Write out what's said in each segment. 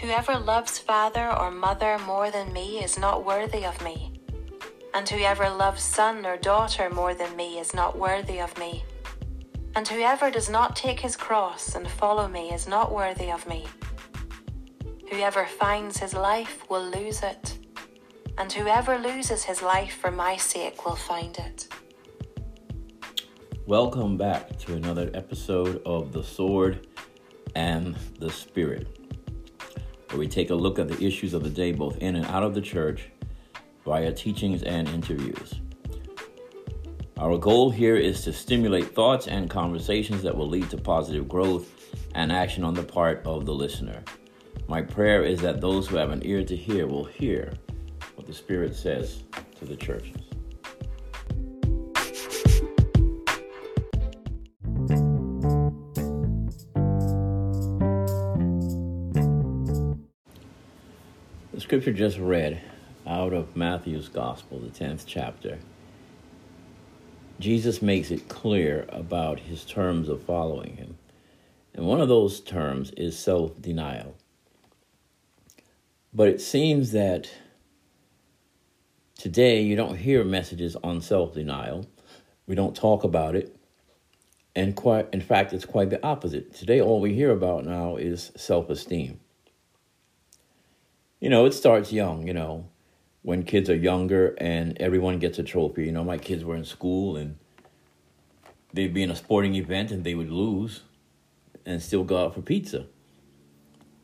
Whoever loves father or mother more than me is not worthy of me. And whoever loves son or daughter more than me is not worthy of me. And whoever does not take his cross and follow me is not worthy of me. Whoever finds his life will lose it, and whoever loses his life for my sake will find it. Welcome back to another episode of The Sword and the Spirit, where we take a look at the issues of the day, both in and out of the church, via teachings and interviews. Our goal here is to stimulate thoughts and conversations that will lead to positive growth and action on the part of the listener. My prayer is that those who have an ear to hear will hear what the Spirit says to the churches. Scripture just read out of Matthew's Gospel, the 10th chapter Jesus makes it clear about his terms of following him. And one of those terms is self denial. But it seems that today you don't hear messages on self denial. We don't talk about it. And quite, in fact, it's quite the opposite. Today, all we hear about now is self esteem. You know, it starts young, you know when kids are younger and everyone gets a trophy. You know, my kids were in school and they'd be in a sporting event and they would lose and still go out for pizza.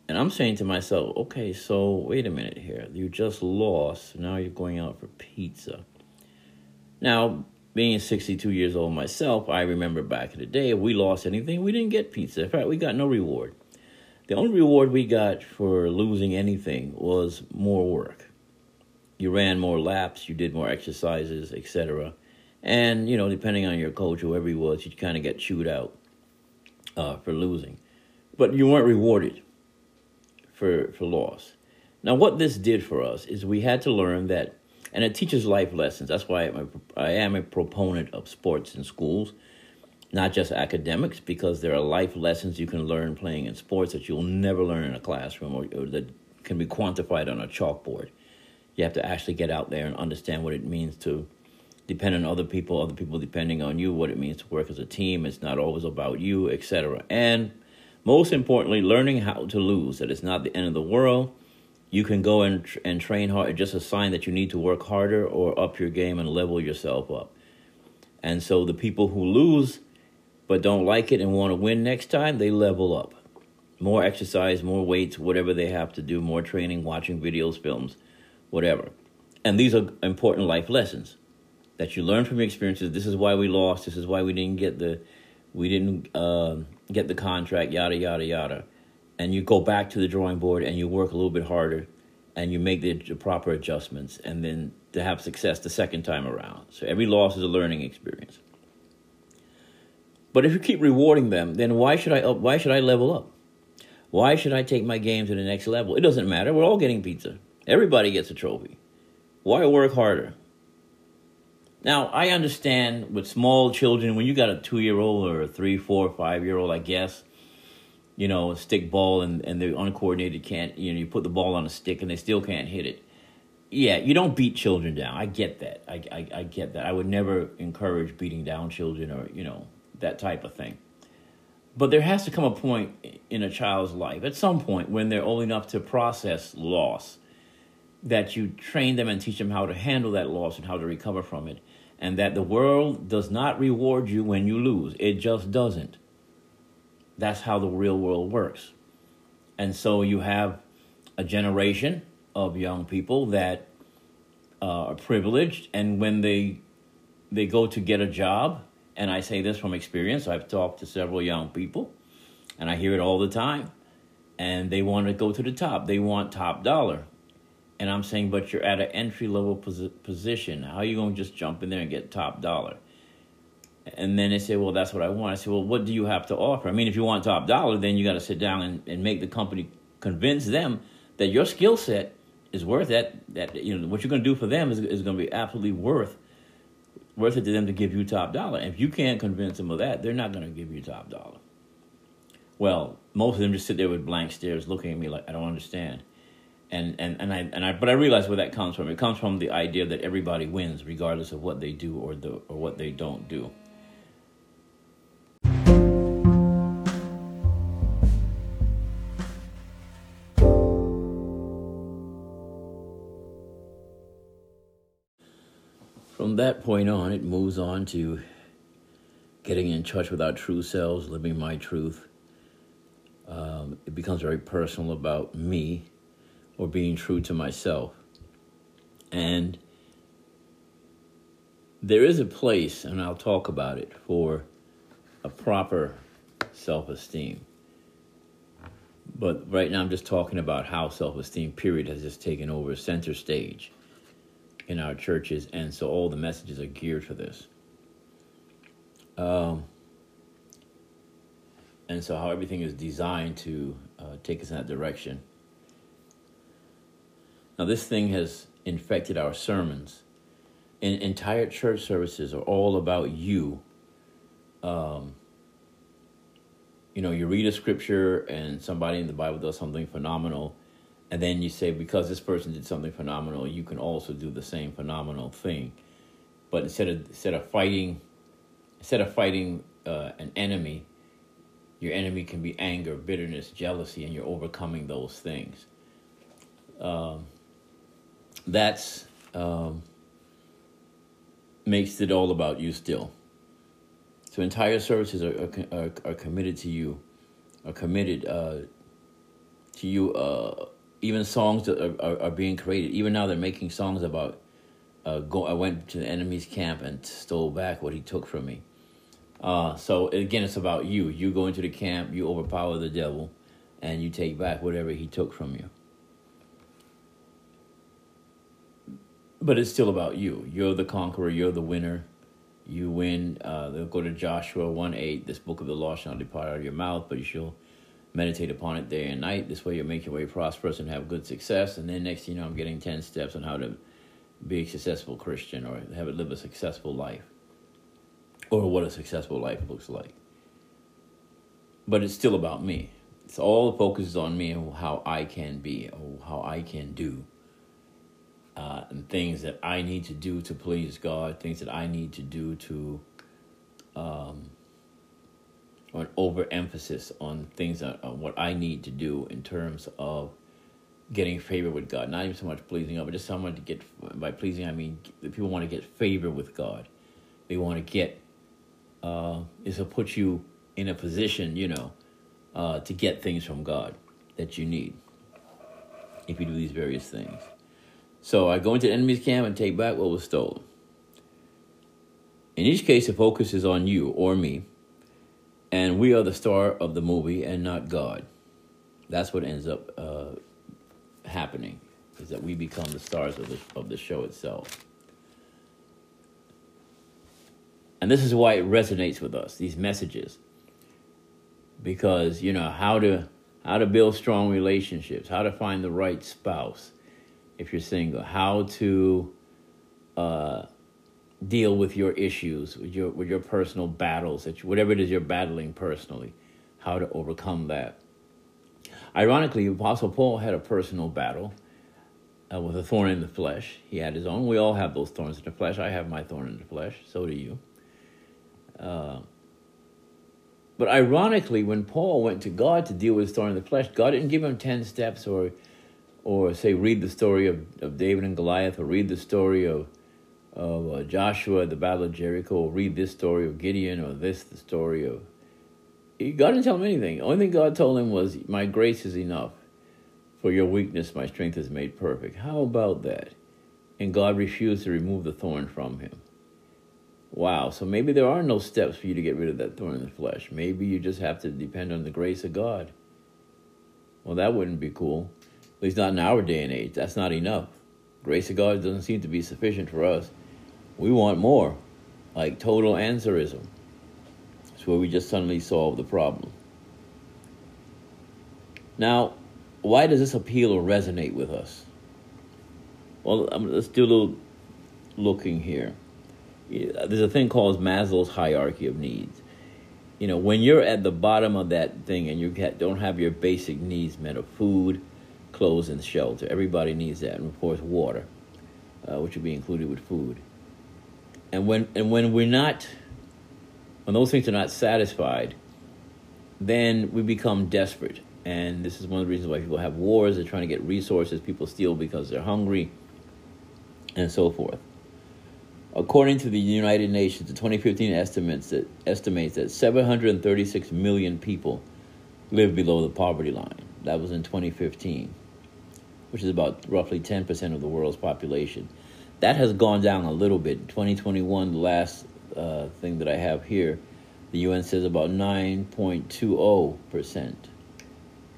And I'm saying to myself, okay, so wait a minute here. You just lost. Now you're going out for pizza. Now, being 62 years old myself, I remember back in the day, if we lost anything, we didn't get pizza. In fact, we got no reward. The only reward we got for losing anything was more work you ran more laps, you did more exercises, etc. And you know, depending on your coach, whoever he was, you kind of get chewed out uh, for losing, but you weren't rewarded for for loss. Now, what this did for us is we had to learn that, and it teaches life lessons. That's why I'm a, I am a proponent of sports in schools, not just academics, because there are life lessons you can learn playing in sports that you'll never learn in a classroom or, or that can be quantified on a chalkboard you have to actually get out there and understand what it means to depend on other people, other people depending on you, what it means to work as a team. It's not always about you, etc. And most importantly, learning how to lose. That it's not the end of the world. You can go and and train hard. It's just a sign that you need to work harder or up your game and level yourself up. And so the people who lose but don't like it and want to win next time, they level up. More exercise, more weights, whatever they have to do, more training, watching videos, films whatever. And these are important life lessons that you learn from your experiences. This is why we lost. This is why we didn't get the we didn't uh, get the contract. Yada yada yada. And you go back to the drawing board and you work a little bit harder, and you make the, the proper adjustments, and then to have success the second time around. So every loss is a learning experience. But if you keep rewarding them, then why should I up, why should I level up? Why should I take my game to the next level? It doesn't matter. We're all getting pizza. Everybody gets a trophy. Why work harder? Now, I understand with small children, when you got a two year old or a three, four, five year old, I guess, you know, a stick ball and, and they're uncoordinated, can't, you know, you put the ball on a stick and they still can't hit it. Yeah, you don't beat children down. I get that. I, I, I get that. I would never encourage beating down children or, you know, that type of thing. But there has to come a point in a child's life, at some point, when they're old enough to process loss that you train them and teach them how to handle that loss and how to recover from it. And that the world does not reward you when you lose. It just doesn't. That's how the real world works. And so you have a generation of young people that uh, are privileged, and when they they go to get a job, and I say this from experience, I've talked to several young people, and I hear it all the time, and they want to go to the top. They want top dollar. And I'm saying, but you're at an entry level posi- position. How are you going to just jump in there and get top dollar? And then they say, well, that's what I want. I say, well, what do you have to offer? I mean, if you want top dollar, then you got to sit down and, and make the company convince them that your skill set is worth that. That you know what you're going to do for them is, is going to be absolutely worth worth it to them to give you top dollar. if you can't convince them of that, they're not going to give you top dollar. Well, most of them just sit there with blank stares, looking at me like I don't understand. And and and I and I, but I realize where that comes from. It comes from the idea that everybody wins, regardless of what they do or the or what they don't do. That point on, it moves on to getting in touch with our true selves, living my truth. Um, it becomes very personal about me or being true to myself. And there is a place, and I'll talk about it, for a proper self esteem. But right now, I'm just talking about how self esteem, period, has just taken over center stage in our churches, and so all the messages are geared for this. Um, and so, how everything is designed to uh, take us in that direction. Now, this thing has infected our sermons. Entire church services are all about you. Um, you know, you read a scripture and somebody in the Bible does something phenomenal, and then you say, because this person did something phenomenal, you can also do the same phenomenal thing. But instead of instead of fighting, instead of fighting uh, an enemy, your enemy can be anger, bitterness, jealousy, and you're overcoming those things. Um, that's um, makes it all about you still. So entire services are are, are, committed to you, are committed uh, to you. Uh, even songs are, are, are, being created. Even now, they're making songs about. Uh, go. I went to the enemy's camp and stole back what he took from me. Uh, so again, it's about you. You go into the camp, you overpower the devil, and you take back whatever he took from you. But it's still about you. You're the conqueror. You're the winner. You win. Uh, they'll go to Joshua 1 8. This book of the law shall not depart out of your mouth, but you shall meditate upon it day and night. This way you'll make your way prosperous and have good success. And then next you know, I'm getting 10 steps on how to be a successful Christian or have it live a successful life or what a successful life looks like. But it's still about me. It's all the focus is on me and how I can be, or how I can do, uh, and things that I need to do to please God, things that I need to do to um, or an overemphasis on things that on what I need to do in terms of getting favor with God. Not even so much pleasing God, but just someone to get by pleasing. I mean, people want to get favor with God. They want to get uh, is to put you in a position, you know, uh, to get things from God that you need. If you do these various things, so I go into the enemy's camp and take back what was stolen. In each case, the focus is on you or me and we are the star of the movie and not God. That's what ends up uh, happening, is that we become the stars of the, of the show itself. And this is why it resonates with us, these messages. Because, you know, how to how to build strong relationships, how to find the right spouse if you're single, how to uh, deal with your issues, with your with your personal battles, that you, whatever it is you're battling personally, how to overcome that. Ironically, Apostle Paul had a personal battle uh, with a thorn in the flesh. He had his own. We all have those thorns in the flesh. I have my thorn in the flesh. So do you. Uh, but ironically, when Paul went to God to deal with his thorn in the flesh, God didn't give him ten steps or, or say read the story of, of David and Goliath or read the story of of uh, Joshua, the Battle of Jericho, or read this story of Gideon, or this, the story of. God didn't tell him anything. The only thing God told him was, My grace is enough. For your weakness, my strength is made perfect. How about that? And God refused to remove the thorn from him. Wow, so maybe there are no steps for you to get rid of that thorn in the flesh. Maybe you just have to depend on the grace of God. Well, that wouldn't be cool. At least not in our day and age. That's not enough. Grace of God doesn't seem to be sufficient for us. We want more, like total answerism. It's where we just suddenly solve the problem. Now, why does this appeal or resonate with us? Well, um, let's do a little looking here. There's a thing called Maslow's hierarchy of needs. you know, when you're at the bottom of that thing and you don't have your basic needs met of food, clothes, and shelter, everybody needs that, and of course, water, uh, which would be included with food. And when and when we're not, when those things are not satisfied, then we become desperate. And this is one of the reasons why people have wars. They're trying to get resources. People steal because they're hungry, and so forth. According to the United Nations, the 2015 estimates that estimates that 736 million people live below the poverty line. That was in 2015, which is about roughly 10% of the world's population. That has gone down a little bit. 2021, the last uh, thing that I have here, the UN says about 9.20%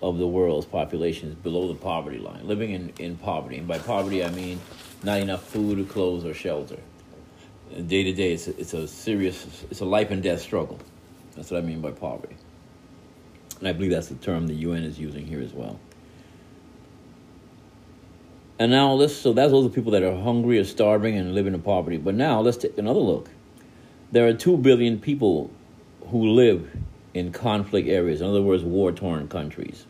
of the world's population is below the poverty line, living in, in poverty. And by poverty, I mean not enough food, or clothes, or shelter day to day, it's a, it's a serious, it's a life and death struggle. That's what I mean by poverty. And I believe that's the term the UN is using here as well. And now let's, so that's those are people that are hungry or starving and living in poverty. But now let's take another look. There are 2 billion people who live in conflict areas, in other words, war torn countries.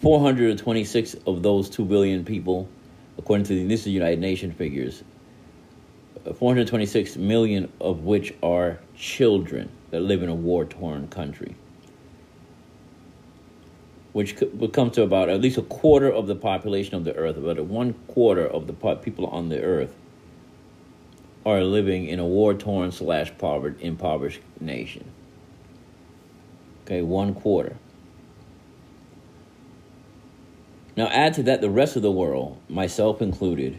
426 of those 2 billion people, according to the, this is United Nations figures, uh, 426 million of which are children that live in a war torn country, which would come to about at least a quarter of the population of the earth, about one quarter of the people on the earth are living in a war torn slash impoverished nation. Okay, one quarter. Now, add to that the rest of the world, myself included,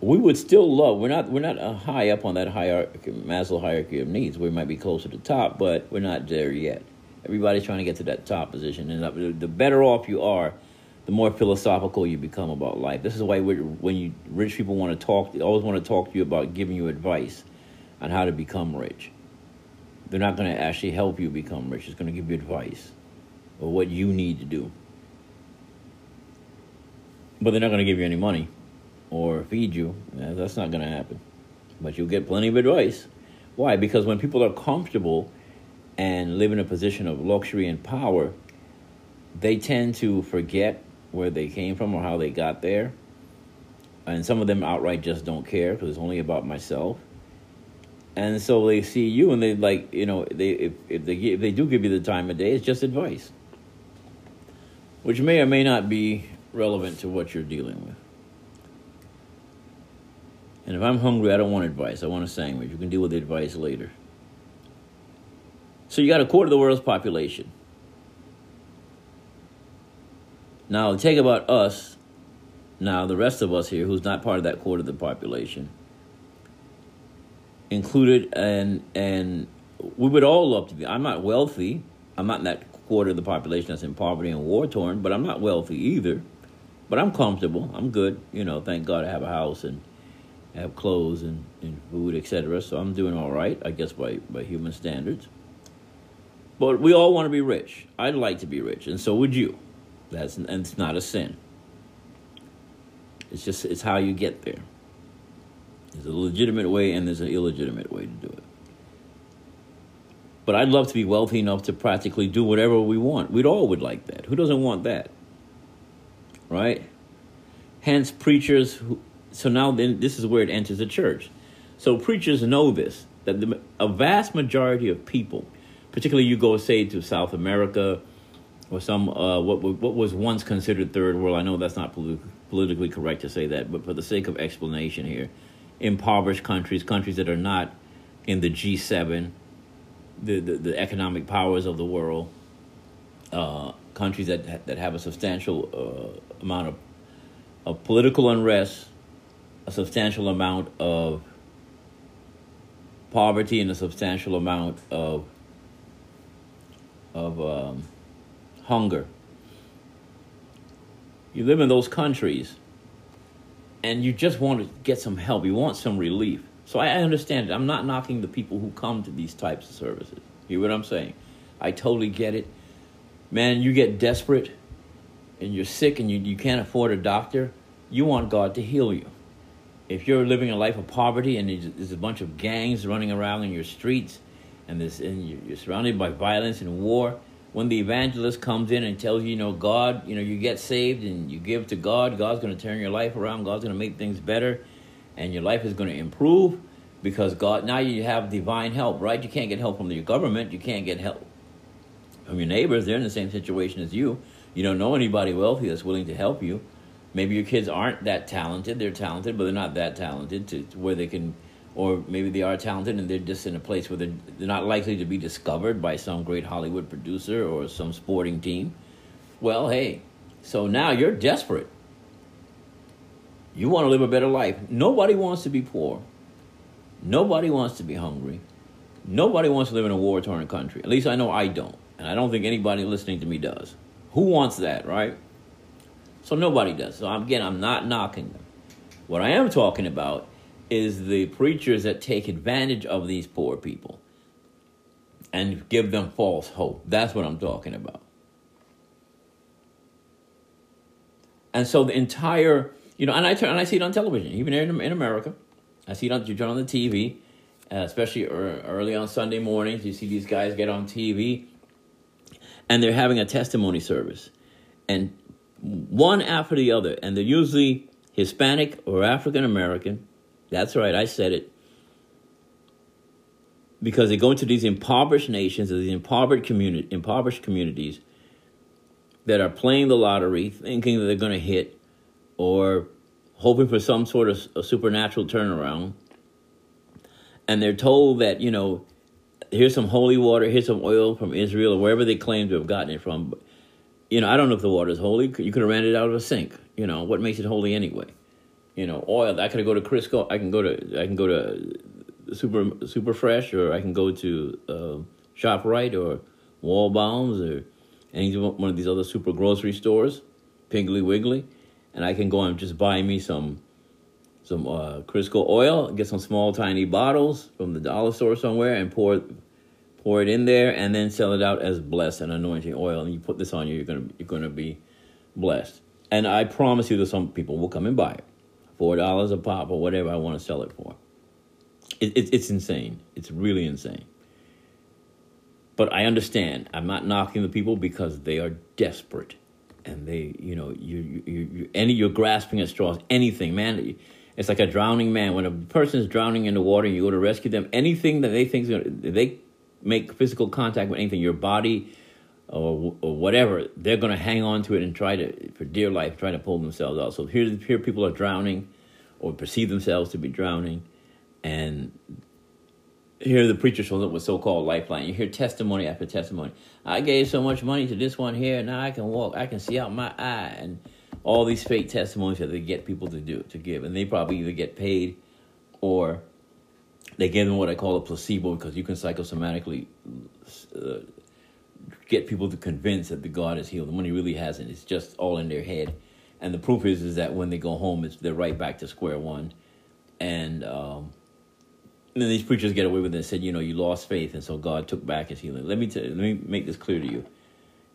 we would still love. We're not. We're not uh, high up on that hierarchy, Maslow hierarchy of needs. We might be close to the top, but we're not there yet. Everybody's trying to get to that top position, and the better off you are, the more philosophical you become about life. This is why when you rich people want to talk, they always want to talk to you about giving you advice on how to become rich. They're not going to actually help you become rich. It's going to give you advice or what you need to do, but they're not going to give you any money or feed you. That's not going to happen. But you'll get plenty of advice. Why? Because when people are comfortable and live in a position of luxury and power, they tend to forget where they came from or how they got there. And some of them outright just don't care because it's only about myself. And so they see you and they like, you know, they if, if they if they do give you the time of day, it's just advice. Which may or may not be relevant to what you're dealing with. And if I'm hungry, I don't want advice. I want a sandwich. You can deal with the advice later. So you got a quarter of the world's population. Now, take about us, now the rest of us here, who's not part of that quarter of the population, included, and and we would all love to be. I'm not wealthy. I'm not in that quarter of the population that's in poverty and war torn, but I'm not wealthy either. But I'm comfortable. I'm good. You know, thank God I have a house and have clothes and, and food, etc. So I'm doing all right, I guess, by, by human standards. But we all want to be rich. I'd like to be rich, and so would you. That's and it's not a sin. It's just it's how you get there. There's a legitimate way and there's an illegitimate way to do it. But I'd love to be wealthy enough to practically do whatever we want. We'd all would like that. Who doesn't want that? Right? Hence, preachers who, so now then this is where it enters the church. So preachers know this that the, a vast majority of people, particularly you go say to South America or some uh, what what was once considered third world. I know that's not politi- politically correct to say that, but for the sake of explanation here, impoverished countries, countries that are not in the G7, the the, the economic powers of the world, uh, countries that that have a substantial uh, amount of of political unrest a substantial amount of poverty and a substantial amount of of um, hunger. You live in those countries, and you just want to get some help. You want some relief. So I understand it. I'm not knocking the people who come to these types of services. You hear what I'm saying? I totally get it. Man, you get desperate and you're sick and you, you can't afford a doctor. You want God to heal you. if you're living a life of poverty and there's, there's a bunch of gangs running around in your streets, and this and you're, surrounded by violence and war, when the evangelist comes in and tells you, you know, God, you know, you get saved and you give to God, God's going to turn your life around. God's going to make things better, and your life is going to improve because God. Now you have divine help, right? You can't get help from your government. You can't get help from your neighbors. They're in the same situation as you. You don't know anybody wealthy that's willing to help you. Maybe your kids aren't that talented. They're talented, but they're not that talented to, to where they can or maybe they are talented and they're just in a place where they're, they're not likely to be discovered by some great Hollywood producer or some sporting team. Well, hey, so now you're desperate. You want to live a better life. Nobody wants to be poor. Nobody wants to be hungry. Nobody wants to live in a war torn country. At least I know I don't. And I don't think anybody listening to me does. Who wants that, right? So nobody does. So again, I'm not knocking them. What I am talking about is the preachers that take advantage of these poor people and give them false hope. That's what I'm talking about. And so the entire, you know, and I turn and I see it on television, even in, in America. I see it on you turn on the TV, uh, especially early on Sunday mornings. You see these guys get on TV, and they're having a testimony service, and one after the other, and they're usually Hispanic or African American that's right, I said it. Because they go into these impoverished nations, these impoverished, communi- impoverished communities that are playing the lottery, thinking that they're going to hit, or hoping for some sort of supernatural turnaround. And they're told that, you know, here's some holy water, here's some oil from Israel, or wherever they claim to have gotten it from. You know, I don't know if the water is holy. You could have ran it out of a sink. You know, what makes it holy anyway? You know, oil. I could go to Crisco. I can go to I can go to Super Super Fresh, or I can go to uh, Shoprite or Waldbaum's or any one of these other super grocery stores, Piggly Wiggly, and I can go and just buy me some some uh, Crisco oil, get some small tiny bottles from the dollar store somewhere, and pour pour it in there, and then sell it out as blessed and anointing oil. And you put this on you, you're gonna you're gonna be blessed. And I promise you that some people will come and buy it four dollars a pop or whatever I want to sell it for. It, it, it's insane. It's really insane. But I understand. I'm not knocking the people because they are desperate, and they, you know, you, you, you, any you're grasping at straws. Anything, man. It's like a drowning man. When a person is drowning in the water, and you go to rescue them. Anything that they think they make physical contact with anything, your body, or, or whatever, they're going to hang on to it and try to, for dear life, try to pull themselves out. So here, here people are drowning or perceive themselves to be drowning. And here the preacher shows up with so-called lifeline. You hear testimony after testimony. I gave so much money to this one here, now I can walk, I can see out my eye, and all these fake testimonies that they get people to do to give, and they probably either get paid or they give them what I call a placebo because you can psychosomatically uh, get people to convince that the God is healed when he really hasn't. It's just all in their head. And the proof is is that when they go home, it's they're right back to square one. And, um, and then these preachers get away with it and said, you know, you lost faith, and so God took back his healing. Let me let me make this clear to you.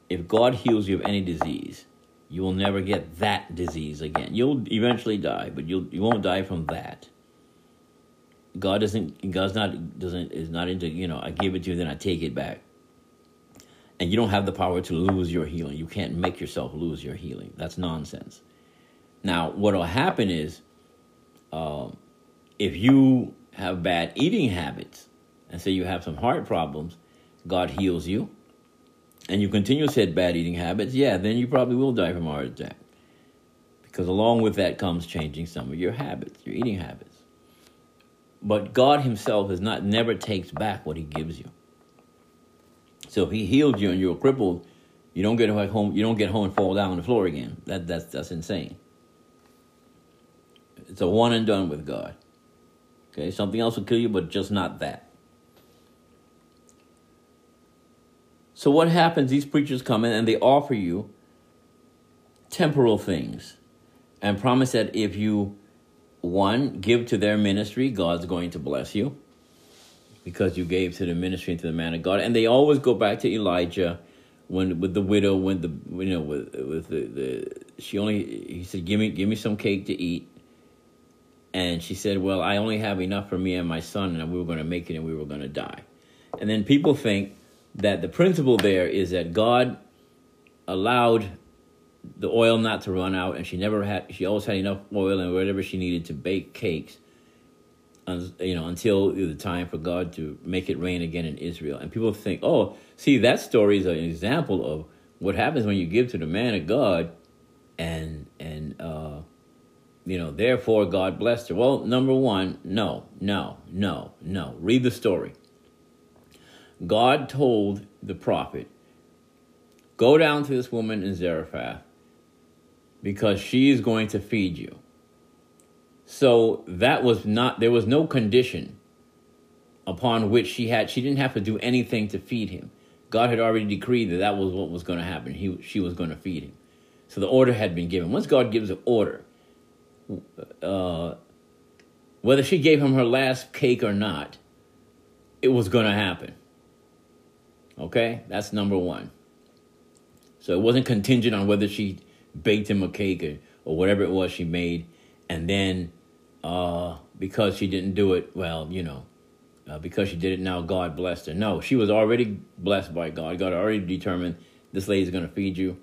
If God heals you of any disease, you will never get that disease again. You'll eventually die, but you'll you won't die from that. God doesn't God's not doesn't is not into, you know, I give it to you, then I take it back and you don't have the power to lose your healing. You can't make yourself lose your healing. That's nonsense. Now, what will happen is, um, if you have bad eating habits, and say you have some heart problems, God heals you, and you continue to set bad eating habits, yeah, then you probably will die from a heart attack. Because along with that comes changing some of your habits, your eating habits. But God Himself is not never takes back what He gives you. So if he healed you and you were crippled, you don't get home. You don't get home and fall down on the floor again. That that's that's insane. It's a one and done with God. Okay, something else will kill you, but just not that. So what happens? These preachers come in and they offer you temporal things, and promise that if you one give to their ministry, God's going to bless you because you gave to the ministry and to the man of God. And they always go back to Elijah when with the widow when the you know with with the, the she only he said give me give me some cake to eat and she said, "Well, I only have enough for me and my son, and we were going to make it, and we were going to die." And then people think that the principle there is that God allowed the oil not to run out, and she never had. She always had enough oil and whatever she needed to bake cakes. You know, until the time for God to make it rain again in Israel. And people think, oh, see, that story is an example of what happens when you give to the man of God, and and uh, you know, therefore God blessed her. Well, number one, no, no, no, no. Read the story. God told the prophet, go down to this woman in Zarephath because she is going to feed you. So that was not, there was no condition upon which she had, she didn't have to do anything to feed him. God had already decreed that that was what was going to happen. He, she was going to feed him. So the order had been given. Once God gives an order, uh, whether she gave him her last cake or not, it was going to happen. Okay, that's number one. So it wasn't contingent on whether she baked him a cake or, or whatever it was she made, and then uh, because she didn't do it, well, you know, uh, because she did it now, God blessed her. No, she was already blessed by God. God already determined this lady's going to feed you.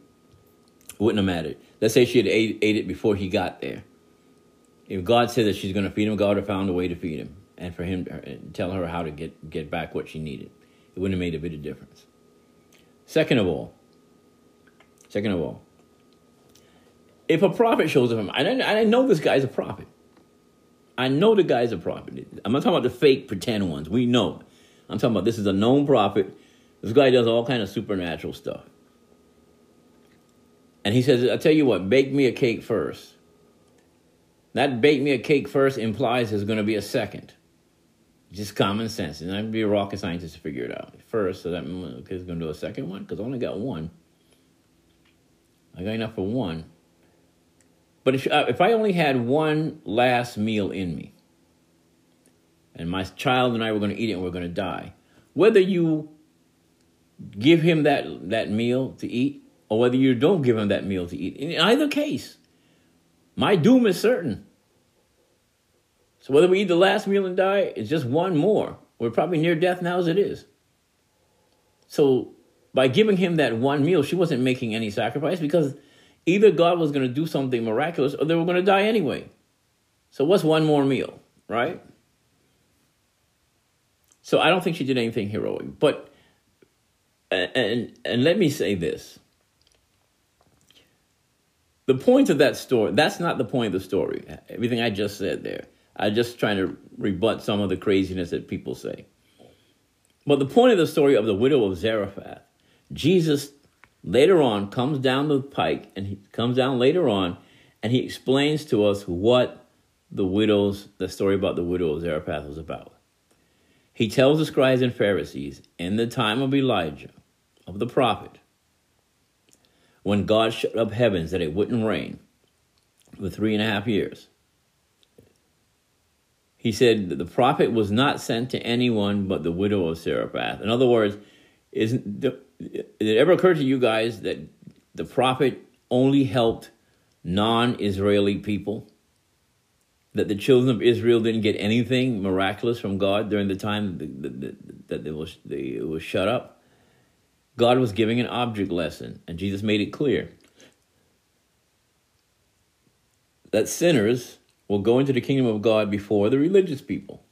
Wouldn't have mattered. Let's say she had ate, ate it before he got there. If God said that she's going to feed him, God would have found a way to feed him and for him to tell her how to get, get back what she needed. It wouldn't have made a bit of difference. Second of all, second of all, if a prophet shows up, and I, don't I know this guy's a prophet. I know the guy's a prophet. I'm not talking about the fake pretend ones. We know. I'm talking about this is a known prophet. This guy does all kind of supernatural stuff. And he says, I tell you what, bake me a cake first. That bake me a cake first implies there's going to be a second. Just common sense. And I'd be a rocket scientist to figure it out first. So that kid's going to do a second one because I only got one. I got enough for one. But if, uh, if I only had one last meal in me, and my child and I were going to eat it and we're going to die, whether you give him that, that meal to eat or whether you don't give him that meal to eat, in either case, my doom is certain. So whether we eat the last meal and die, it's just one more. We're probably near death now as it is. So by giving him that one meal, she wasn't making any sacrifice because either God was going to do something miraculous or they were going to die anyway. So what's one more meal, right? So I don't think she did anything heroic. But and and let me say this. The point of that story, that's not the point of the story. Everything I just said there. I'm just trying to rebut some of the craziness that people say. But the point of the story of the widow of Zarephath, Jesus later on comes down the pike and he comes down later on and he explains to us what the widows, the story about the widow of Zarephath was about. He tells the scribes and Pharisees in the time of Elijah, of the prophet, when God shut up heavens that it wouldn't rain for three and a half years he said that the prophet was not sent to anyone but the widow of Zarephath. In other words, isn't did it ever occur to you guys that the prophet only helped non-Israeli people? That the children of Israel didn't get anything miraculous from God during the time that they was, it was shut up? God was giving an object lesson, and Jesus made it clear that sinners will go into the kingdom of God before the religious people.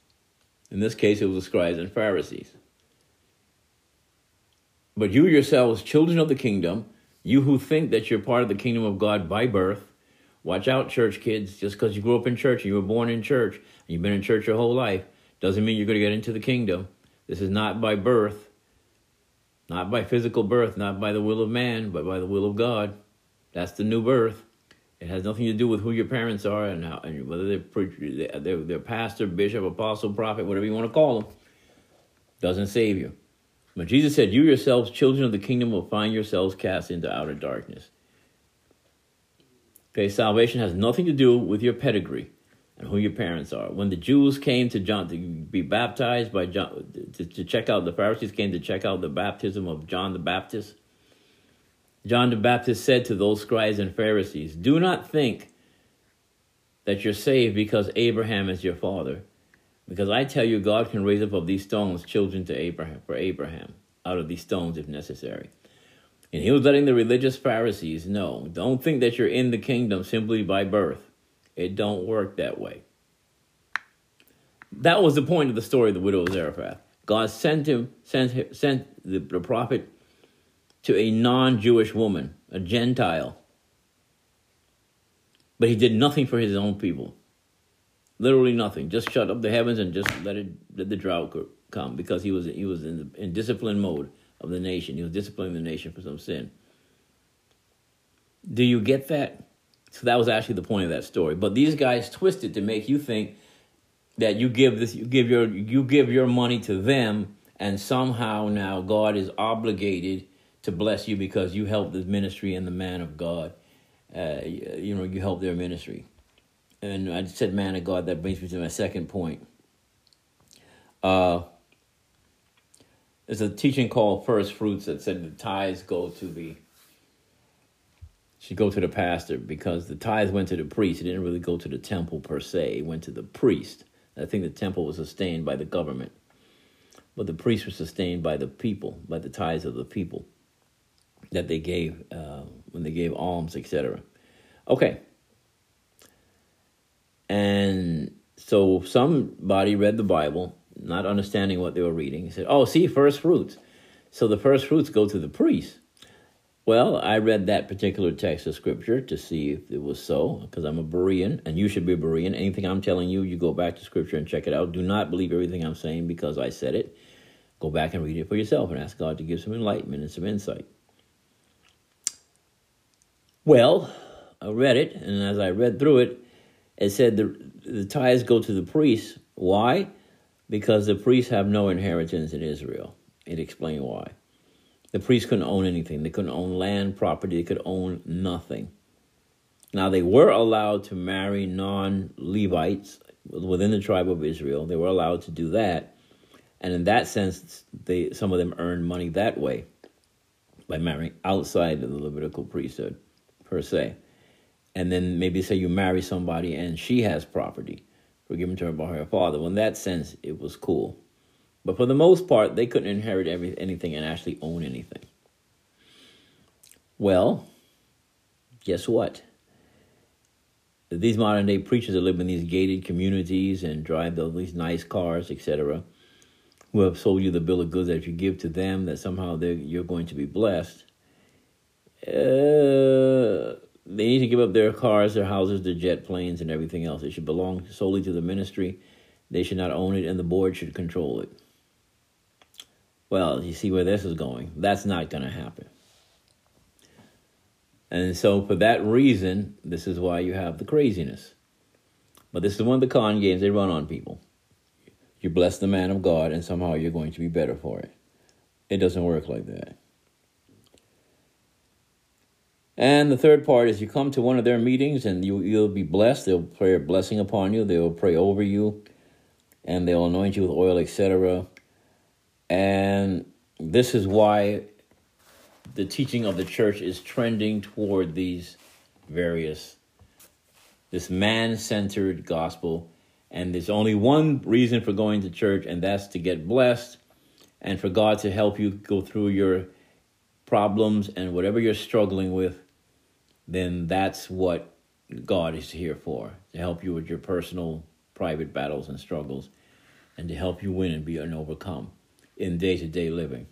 In this case, it was the scribes and Pharisees. But you yourselves, children of the kingdom, you who think that you're part of the kingdom of God by birth, watch out, church kids. Just because you grew up in church and you were born in church and you've been in church your whole life doesn't mean you're going to get into the kingdom. This is not by birth, not by physical birth, not by the will of man, but by the will of God. That's the new birth. It has nothing to do with who your parents are and, how, and whether they're they're, they're pastor, bishop, apostle, prophet, whatever you want to call them. Doesn't save you. But Jesus said, "You yourselves, children of the kingdom, will find yourselves cast into outer darkness." Okay, salvation has nothing to do with your pedigree and who your parents are. When the Jews came to John to be baptized by John to, to check out the Pharisees came to check out the baptism of John the Baptist John the Baptist said to those scribes and Pharisees, Do not think that you're saved because Abraham is your father. Because I tell you, God can raise up of these stones children to Abraham for Abraham out of these stones if necessary. And he was letting the religious Pharisees know, don't think that you're in the kingdom simply by birth. It don't work that way. That was the point of the story of the widow of Zarephath. God sent him, sent, sent the, the prophet to a non-Jewish woman, a Gentile. But he did nothing for his own people. Literally nothing. Just shut up the heavens and just let it let the drought come because he was he was in the, in discipline mode of the nation. He was disciplining the nation for some sin. Do you get that? So that was actually the point of that story. But these guys twisted to make you think that you give this you give your you give your money to them and somehow now God is obligated to bless you because you help the ministry and the man of God. Uh, you know, you help their ministry. And I said man of God, that brings me to my second point. Uh, there's a teaching called First Fruits that said the tithes go to the should go to the pastor because the tithes went to the priest. It didn't really go to the temple per se. It went to the priest. I think the temple was sustained by the government, but the priests were sustained by the people, by the tithes of the people that they gave uh, when they gave alms, etc. Okay. And so somebody read the Bible, not understanding what they were reading. He said, "Oh, see, first fruits." So the first fruits go to the priest. Well, I read that particular text of scripture to see if it was so, because I'm a Berean, and you should be a Berean. Anything I'm telling you, you go back to scripture and check it out. Do not believe everything I'm saying because I said it. Go back and read it for yourself and ask God to give some enlightenment and some insight. Well, I read it, and as I read through it, it said the, the tithes go to the priests. Why? Because the priests have no inheritance in Israel. It explained why. The priests couldn't own anything. They couldn't own land, property. They could own nothing. Now, they were allowed to marry non Levites within the tribe of Israel. They were allowed to do that. And in that sense, they, some of them earned money that way by marrying outside of the Levitical priesthood, per se. And then maybe say you marry somebody and she has property for given to her by her father. Well, in that sense, it was cool. But for the most part, they couldn't inherit every, anything and actually own anything. Well, guess what? These modern day preachers that live in these gated communities and drive these nice cars, etc., who have sold you the bill of goods that if you give to them, that somehow you're going to be blessed. Uh, they need to give up their cars, their houses, their jet planes, and everything else. It should belong solely to the ministry. They should not own it, and the board should control it. Well, you see where this is going. That's not going to happen. And so, for that reason, this is why you have the craziness. But this is one of the con games they run on people. You bless the man of God, and somehow you're going to be better for it. It doesn't work like that. And the third part is you come to one of their meetings and you, you'll be blessed. They'll pray a blessing upon you, they'll pray over you, and they'll anoint you with oil, etc. And this is why the teaching of the church is trending toward these various, this man centered gospel. And there's only one reason for going to church, and that's to get blessed and for God to help you go through your problems and whatever you're struggling with. Then that's what God is here for to help you with your personal, private battles and struggles and to help you win and be and overcome in day to day living.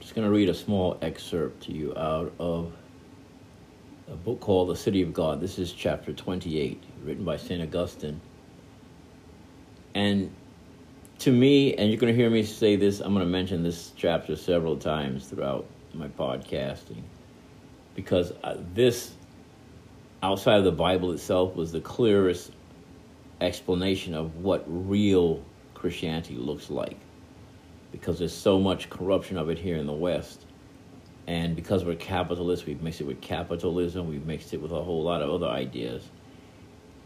just going to read a small excerpt to you out of a book called The City of God. This is chapter 28, written by St. Augustine. And to me, and you're going to hear me say this, I'm going to mention this chapter several times throughout my podcasting because uh, this, outside of the Bible itself, was the clearest explanation of what real Christianity looks like. Because there's so much corruption of it here in the West. And because we're capitalists, we've mixed it with capitalism, we've mixed it with a whole lot of other ideas.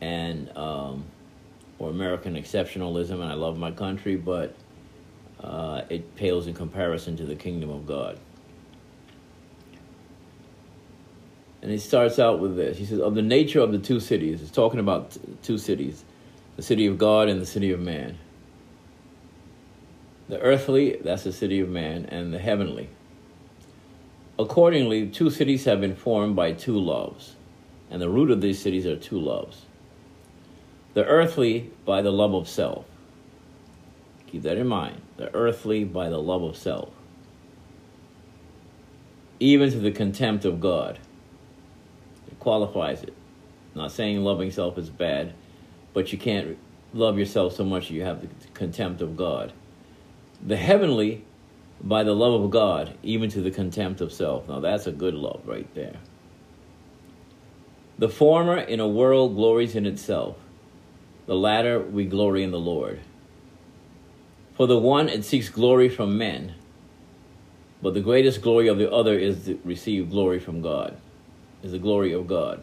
And, um, or American exceptionalism, and I love my country, but uh, it pales in comparison to the kingdom of God. And he starts out with this. He says, Of the nature of the two cities, he's talking about two cities the city of God and the city of man. The earthly, that's the city of man, and the heavenly. Accordingly, two cities have been formed by two loves, and the root of these cities are two loves. The earthly by the love of self. Keep that in mind. The earthly by the love of self. Even to the contempt of God. It qualifies it. not saying loving self is bad, but you can't love yourself so much you have the contempt of God the heavenly by the love of God, even to the contempt of self. Now that's a good love right there. The former in a world glories in itself, the latter we glory in the Lord. For the one it seeks glory from men, but the greatest glory of the other is to receive glory from God, is the glory of God.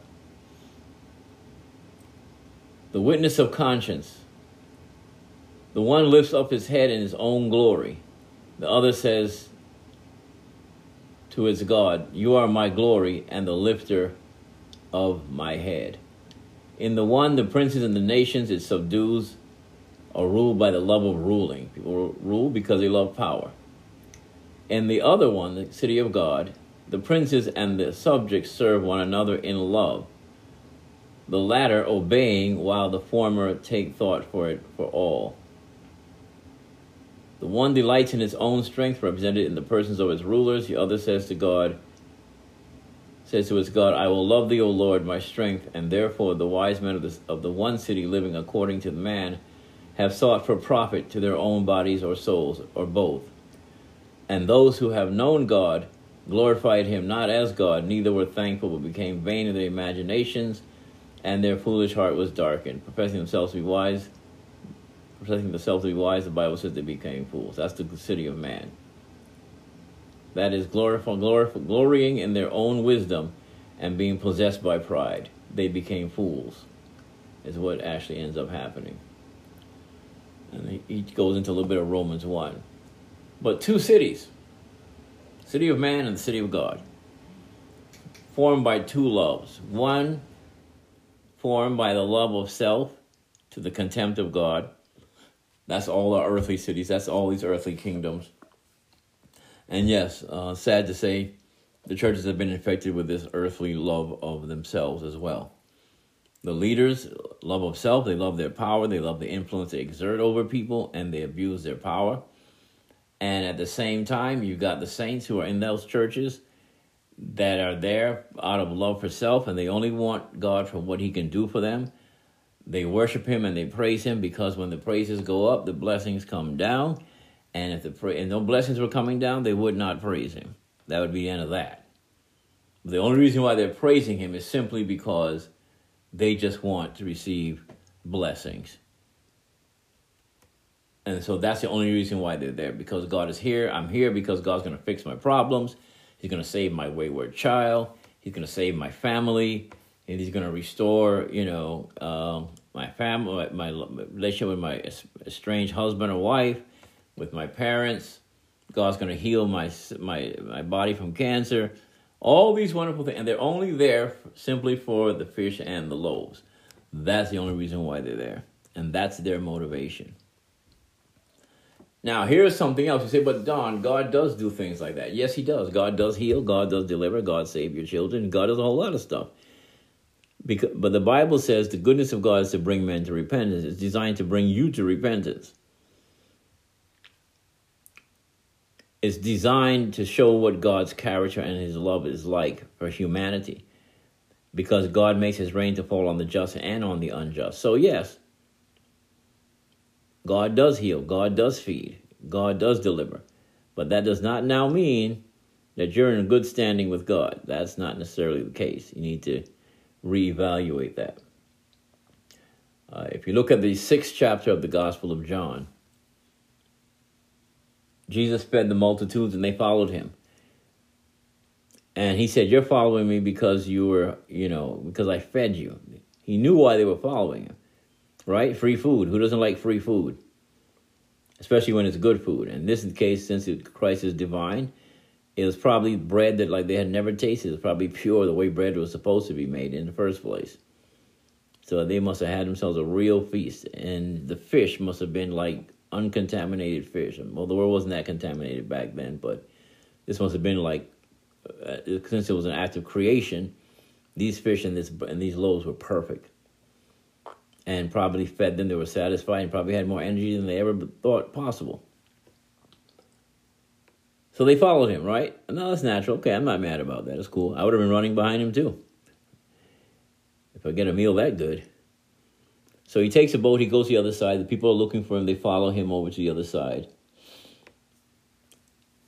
The witness of conscience the one lifts up his head in his own glory. The other says to his God, You are my glory and the lifter of my head. In the one, the princes and the nations it subdues are ruled by the love of ruling. People rule because they love power. In the other one, the city of God, the princes and the subjects serve one another in love, the latter obeying while the former take thought for it for all. The one delights in his own strength, represented in the persons of his rulers. The other says to God, says to his God, I will love thee, O Lord, my strength. And therefore the wise men of the, of the one city living according to the man have sought for profit to their own bodies or souls, or both. And those who have known God glorified him not as God, neither were thankful, but became vain in their imaginations, and their foolish heart was darkened, professing themselves to be wise professing themselves to be wise, the Bible says they became fools. That's the city of man. That is glorifying, glorifying, glorying in their own wisdom and being possessed by pride. They became fools, is what actually ends up happening. And he goes into a little bit of Romans 1. But two cities city of man and the city of God, formed by two loves. One formed by the love of self to the contempt of God that's all the earthly cities. That's all these earthly kingdoms. And yes, uh, sad to say, the churches have been infected with this earthly love of themselves as well. The leaders love of self, they love their power, they love the influence they exert over people, and they abuse their power. And at the same time, you've got the saints who are in those churches that are there out of love for self, and they only want God for what He can do for them they worship him and they praise him because when the praises go up, the blessings come down. And if the and no blessings were coming down, they would not praise him. That would be the end of that. The only reason why they're praising him is simply because they just want to receive blessings. And so that's the only reason why they're there because God is here. I'm here because God's going to fix my problems. He's going to save my wayward child. He's going to save my family and he's going to restore, you know, uh, my family, my relationship with my estranged husband or wife, with my parents. God's going to heal my my my body from cancer. All these wonderful things, and they're only there simply for the fish and the loaves. That's the only reason why they're there, and that's their motivation. Now, here's something else. You say, but Don, God does do things like that. Yes, He does. God does heal. God does deliver. God save your children. God does a whole lot of stuff. Because, but the Bible says the goodness of God is to bring men to repentance. It's designed to bring you to repentance. It's designed to show what God's character and his love is like for humanity. Because God makes his rain to fall on the just and on the unjust. So, yes, God does heal, God does feed, God does deliver. But that does not now mean that you're in good standing with God. That's not necessarily the case. You need to reevaluate that. Uh, if you look at the sixth chapter of the Gospel of John, Jesus fed the multitudes and they followed him. And he said, You're following me because you were, you know, because I fed you. He knew why they were following him, right? Free food. Who doesn't like free food? especially when it's good food. And this is the case, since Christ is divine, it was probably bread that like they had never tasted. It was probably pure the way bread was supposed to be made in the first place. So they must have had themselves a real feast, and the fish must have been like uncontaminated fish. Well, the world wasn't that contaminated back then, but this must have been like uh, since it was an act of creation. These fish and this and these loaves were perfect, and probably fed them. They were satisfied and probably had more energy than they ever thought possible. So they followed him, right? No, that's natural. Okay, I'm not mad about that. It's cool. I would have been running behind him too. If I get a meal that good. So he takes a boat, he goes to the other side. The people are looking for him, they follow him over to the other side.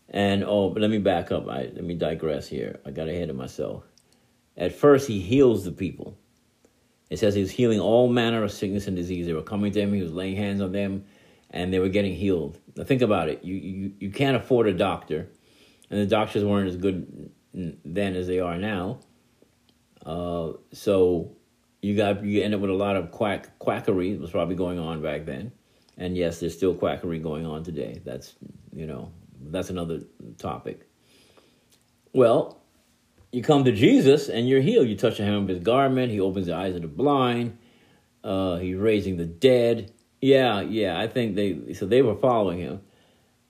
And oh, but let me back up. I, let me digress here. I got ahead of myself. At first, he heals the people. It says he was healing all manner of sickness and disease. They were coming to him, he was laying hands on them, and they were getting healed. Now think about it. You you, you can't afford a doctor, and the doctors weren't as good then as they are now. Uh, so you got you end up with a lot of quack quackery was probably going on back then, and yes, there's still quackery going on today. That's you know that's another topic. Well, you come to Jesus and you're healed. You touch the hem of his garment. He opens the eyes of the blind. Uh, he's raising the dead. Yeah, yeah. I think they so they were following him,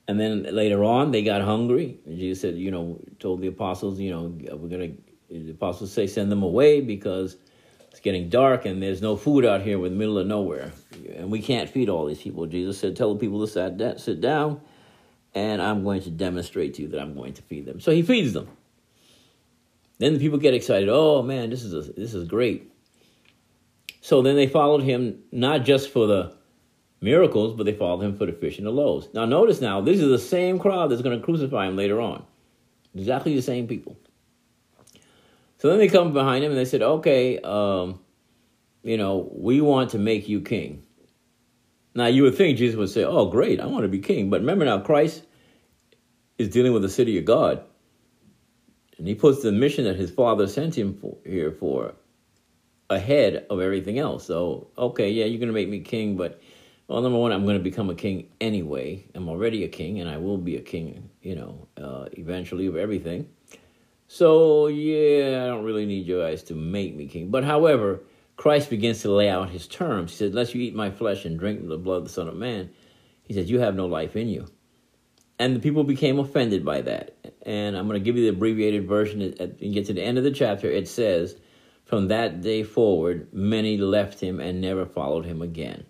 and then later on they got hungry. And Jesus said, you know, told the apostles, you know, we're gonna. The apostles say send them away because it's getting dark and there's no food out here in the middle of nowhere, and we can't feed all these people. Jesus said, tell the people to sit, sit down, and I'm going to demonstrate to you that I'm going to feed them. So he feeds them. Then the people get excited. Oh man, this is a, this is great. So then they followed him not just for the miracles, but they followed him for the fish and the loaves. Now, notice now, these are the same crowd that's going to crucify him later on. Exactly the same people. So then they come behind him and they said, okay, um, you know, we want to make you king. Now, you would think Jesus would say, oh, great, I want to be king. But remember now, Christ is dealing with the city of God. And he puts the mission that his father sent him for, here for ahead of everything else. So, okay, yeah, you're going to make me king, but well, number one, I'm going to become a king anyway. I'm already a king, and I will be a king, you know, uh, eventually of everything. So, yeah, I don't really need you guys to make me king. But however, Christ begins to lay out his terms. He said, Unless you eat my flesh and drink the blood of the Son of Man, he said, You have no life in you. And the people became offended by that. And I'm going to give you the abbreviated version. and get to the end of the chapter. It says, From that day forward, many left him and never followed him again.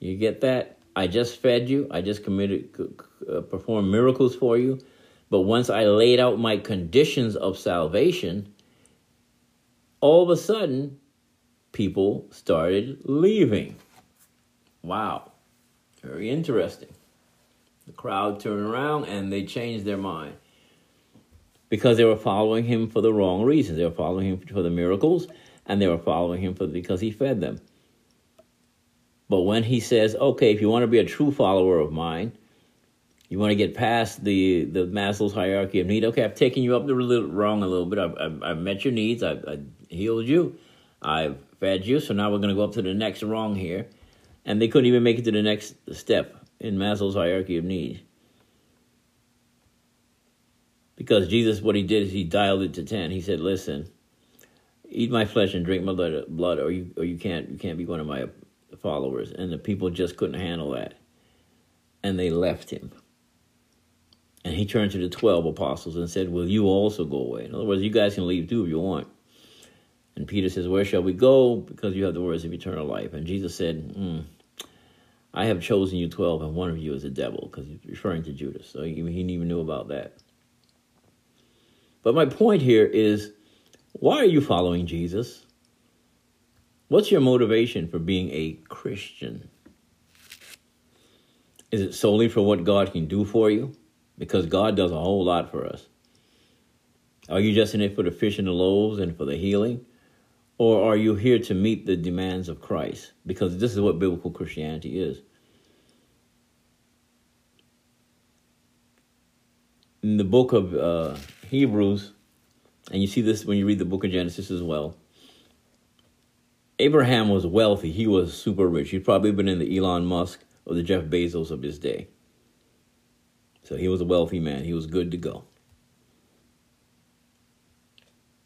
You get that? I just fed you. I just committed, uh, performed miracles for you. But once I laid out my conditions of salvation, all of a sudden, people started leaving. Wow. Very interesting. The crowd turned around and they changed their mind because they were following him for the wrong reasons. They were following him for the miracles and they were following him for because he fed them. But when he says, okay, if you want to be a true follower of mine, you want to get past the, the Maslow's hierarchy of need. Okay, I've taken you up the little, wrong a little bit. I've, I've, I've met your needs. I've, I've healed you. I've fed you. So now we're going to go up to the next wrong here. And they couldn't even make it to the next step in Maslow's hierarchy of need. Because Jesus, what he did is he dialed it to 10. He said, listen, eat my flesh and drink my blood, or you, or you can't, you can't be one of my followers, and the people just couldn't handle that. And they left him. And he turned to the 12 apostles and said, Will you also go away? In other words, you guys can leave too if you want. And Peter says, Where shall we go? Because you have the words of eternal life. And Jesus said, mm, I have chosen you 12, and one of you is a devil, because he's referring to Judas. So he, he even knew about that. But my point here is why are you following Jesus? What's your motivation for being a Christian? Is it solely for what God can do for you? Because God does a whole lot for us. Are you just in it for the fish and the loaves and for the healing? Or are you here to meet the demands of Christ? Because this is what biblical Christianity is. In the book of uh, Hebrews, and you see this when you read the book of Genesis as well, Abraham was wealthy. He was super rich. He'd probably been in the Elon Musk or the Jeff Bezos of his day. So he was a wealthy man. He was good to go.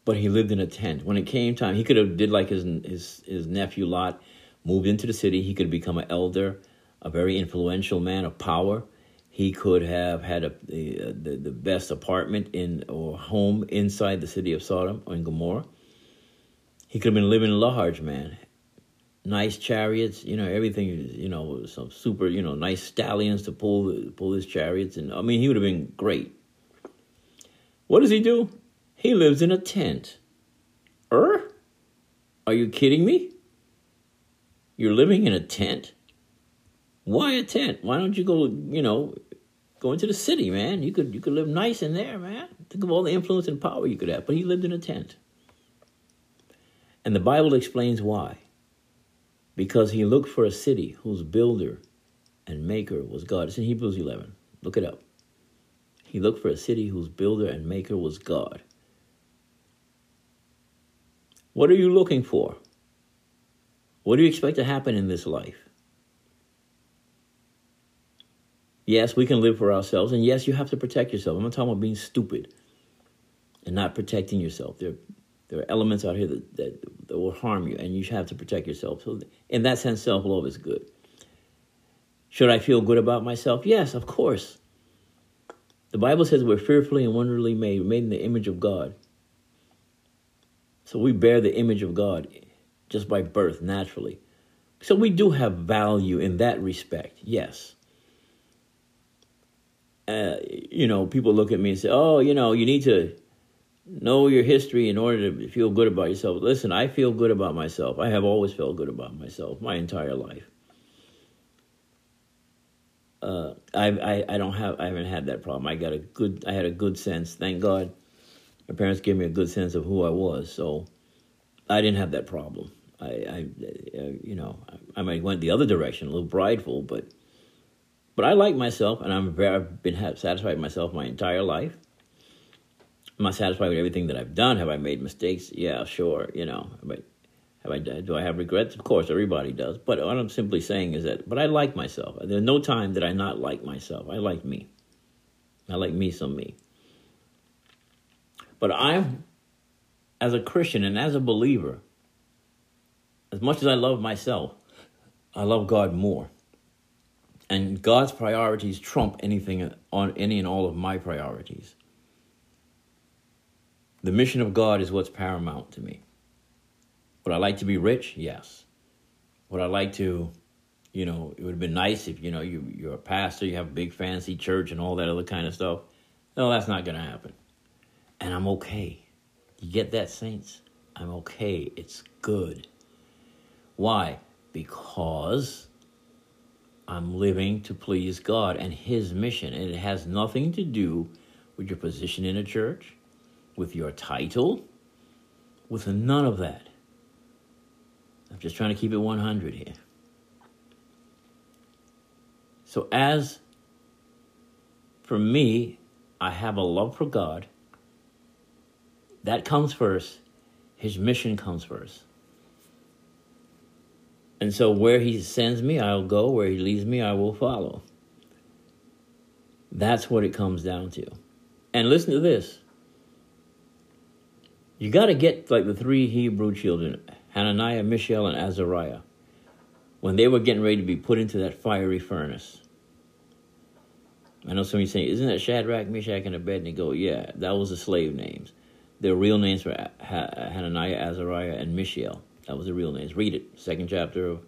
But he lived in a tent. When it came time, he could have did like his his his nephew Lot, moved into the city. He could have become an elder, a very influential man of power. He could have had a, the, uh, the, the best apartment in or home inside the city of Sodom or in Gomorrah. He could have been living large, man. Nice chariots, you know, everything, you know, some super, you know, nice stallions to pull pull his chariots, and I mean, he would have been great. What does he do? He lives in a tent. Er? Are you kidding me? You're living in a tent? Why a tent? Why don't you go, you know, go into the city, man? You could you could live nice in there, man. Think of all the influence and power you could have. But he lived in a tent. And the Bible explains why. Because he looked for a city whose builder and maker was God. It's in Hebrews 11. Look it up. He looked for a city whose builder and maker was God. What are you looking for? What do you expect to happen in this life? Yes, we can live for ourselves, and yes, you have to protect yourself. I'm not talking about being stupid and not protecting yourself. There, there are elements out here that, that, that will harm you, and you have to protect yourself. So, in that sense, self love is good. Should I feel good about myself? Yes, of course. The Bible says we're fearfully and wonderfully made, we're made in the image of God. So we bear the image of God just by birth, naturally. So we do have value in that respect, yes uh, you know, people look at me and say, "Oh, you know, you need to know your history in order to feel good about yourself." Listen, I feel good about myself. I have always felt good about myself my entire life. Uh, I, I I don't have I haven't had that problem. I got a good I had a good sense. Thank God, my parents gave me a good sense of who I was, so I didn't have that problem. I, I, uh, you know, I, I might went the other direction, a little prideful, but but I like myself, and I'm very, I've been satisfied with myself my entire life. Am I satisfied with everything that I've done? Have I made mistakes? Yeah, sure. You know, but have I do I have regrets? Of course, everybody does. But what I'm simply saying is that, but I like myself. There's no time that I not like myself. I like me. I like me some me. But I'm, as a Christian and as a believer, as much as I love myself, I love God more. And God's priorities trump anything on any and all of my priorities. The mission of God is what's paramount to me. Would I like to be rich? Yes. Would I like to, you know, it would have been nice if, you know, you, you're a pastor, you have a big fancy church and all that other kind of stuff. No, that's not going to happen. And I'm okay. You get that, saints? I'm okay. It's good. Why? Because I'm living to please God and His mission. And it has nothing to do with your position in a church, with your title, with none of that. I'm just trying to keep it 100 here. So, as for me, I have a love for God. That comes first. His mission comes first. And so where he sends me, I'll go. Where he leads me, I will follow. That's what it comes down to. And listen to this. You got to get like the three Hebrew children, Hananiah, Mishael, and Azariah, when they were getting ready to be put into that fiery furnace. I know some of you saying, isn't that Shadrach, Meshach, and Abednego? Yeah, that was the slave names. Their real names were Hananiah, Azariah, and Mishael. That was the real names. Read it, second chapter of,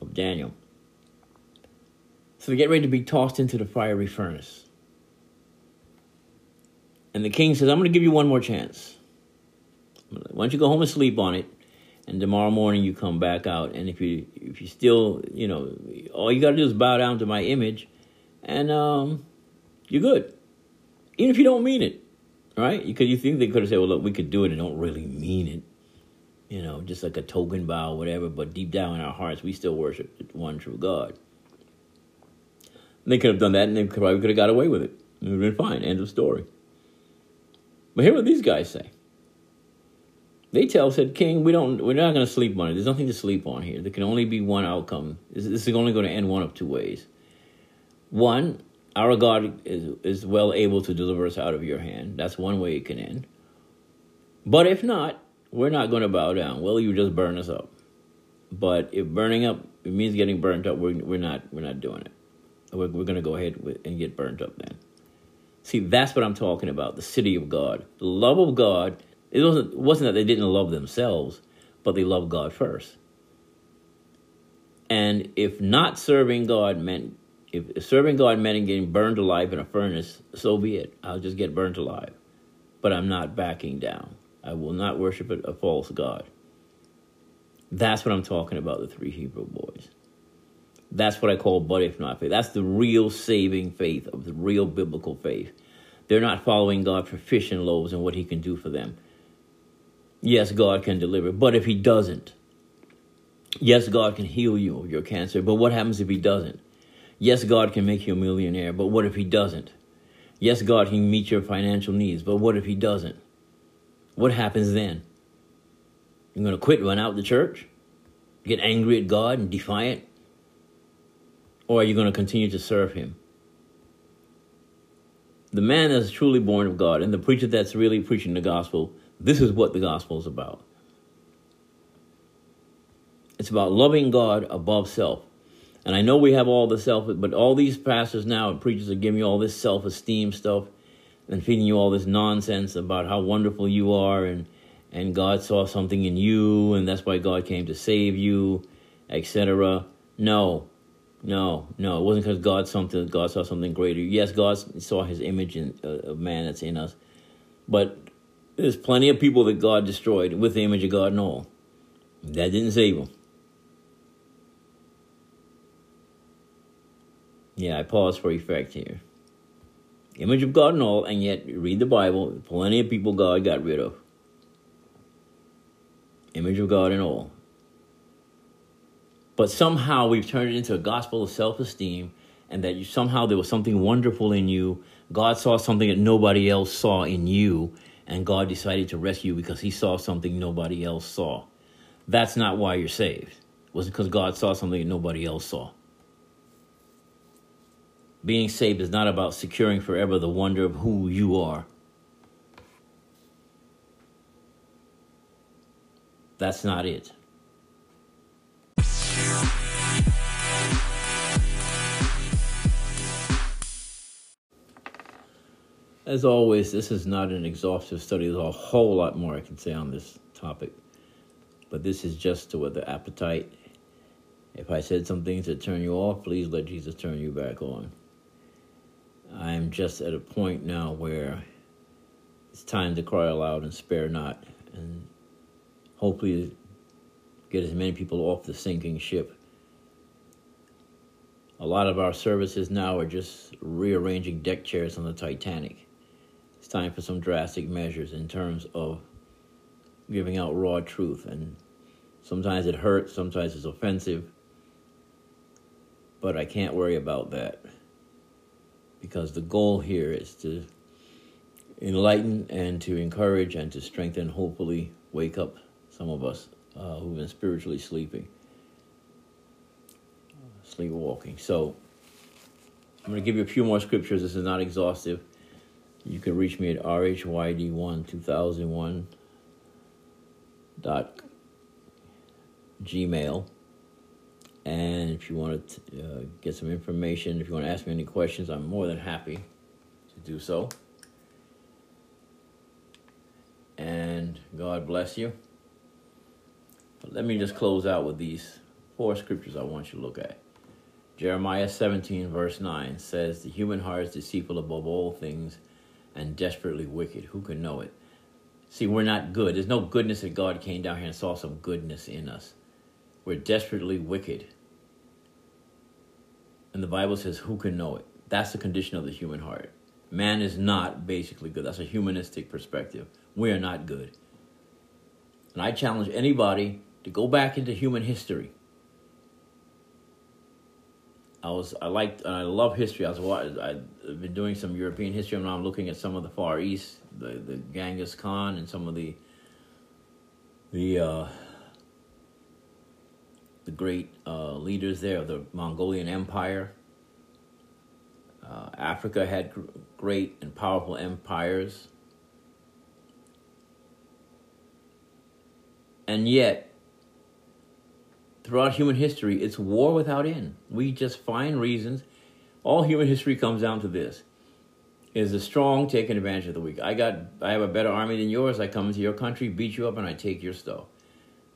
of Daniel. So they get ready to be tossed into the fiery furnace. And the king says, I'm going to give you one more chance. Why don't you go home and sleep on it? And tomorrow morning you come back out. And if you if you still, you know, all you got to do is bow down to my image, and um, you're good. Even if you don't mean it, right? Because you think they could have said, well, look, we could do it and don't really mean it you know, just like a token bow, or whatever. But deep down in our hearts, we still worship one true God. And they could have done that, and they probably could have got away with it. It would have been fine. End of story. But hear what these guys say. They tell said, King, we don't, we're not going to sleep on it. There's nothing to sleep on here. There can only be one outcome. This, this is only going to end one of two ways. One, our God is, is well able to deliver us out of your hand. That's one way it can end. But if not, we're not going to bow down. Well, you just burn us up. But if burning up it means getting burnt up, we're, we're not we're not doing it. We're, we're going to go ahead with, and get burnt up then. See, that's what I'm talking about. The city of God, the love of God. It wasn't wasn't that they didn't love themselves, but they loved God first. And if not serving God meant if serving God meant getting burned alive in a furnace, so be it. I'll just get burned alive. But I'm not backing down. I will not worship a false God. That's what I'm talking about, the three Hebrew boys. That's what I call but if not faith. That's the real saving faith of the real biblical faith. They're not following God for fish and loaves and what he can do for them. Yes, God can deliver, but if he doesn't, yes, God can heal you of your cancer, but what happens if he doesn't? Yes, God can make you a millionaire, but what if he doesn't? Yes, God can meet your financial needs, but what if he doesn't? What happens then? You're going to quit, run out the church, get angry at God and defiant? Or are you going to continue to serve Him? The man that's truly born of God and the preacher that's really preaching the gospel, this is what the gospel is about. It's about loving God above self. And I know we have all the self, but all these pastors now and preachers are giving you all this self esteem stuff and feeding you all this nonsense about how wonderful you are and and God saw something in you and that's why God came to save you, etc. No. No, no, it wasn't because God something God saw something greater. Yes, God saw His image in uh, of man that's in us, but there's plenty of people that God destroyed with the image of God and all. That didn't save them. Yeah, I pause for effect here. Image of God and all, and yet read the Bible. Plenty of people God got rid of image of God and all. But somehow we've turned it into a gospel of self esteem, and that you, somehow there was something wonderful in you. God saw something that nobody else saw in you, and God decided to rescue you because he saw something nobody else saw. That's not why you're saved. It was because God saw something that nobody else saw. Being saved is not about securing forever the wonder of who you are. That's not it. As always, this is not an exhaustive study. There's a whole lot more I can say on this topic. But this is just to what the appetite. If I said some things that turn you off, please let Jesus turn you back on. I'm just at a point now where it's time to cry aloud and spare not. And hopefully get as many people off the sinking ship. A lot of our services now are just rearranging deck chairs on the Titanic. Time for some drastic measures in terms of giving out raw truth. And sometimes it hurts, sometimes it's offensive. But I can't worry about that because the goal here is to enlighten and to encourage and to strengthen, hopefully, wake up some of us uh, who've been spiritually sleeping, sleepwalking. So I'm going to give you a few more scriptures. This is not exhaustive. You can reach me at rhyd1 2001 dot gmail. And if you want to uh, get some information if you want to ask me any questions i'm more than happy to do so. And god bless you. But let me just close out with these four scriptures I want you to look at. Jeremiah 17, verse 9 says, The human heart is deceitful above all things and desperately wicked. Who can know it? See, we're not good. There's no goodness that God came down here and saw some goodness in us. We're desperately wicked. And the Bible says, Who can know it? That's the condition of the human heart. Man is not basically good. That's a humanistic perspective. We are not good. And I challenge anybody to go back into human history. I was I liked I love history. I was I've been doing some European history, and I'm looking at some of the Far East, the the Genghis Khan, and some of the the uh, the great uh, leaders there of the Mongolian Empire. Uh, Africa had gr- great and powerful empires. And yet, throughout human history, it's war without end. We just find reasons. All human history comes down to this is the strong taking advantage of the weak. I got I have a better army than yours. I come into your country, beat you up, and I take your stuff.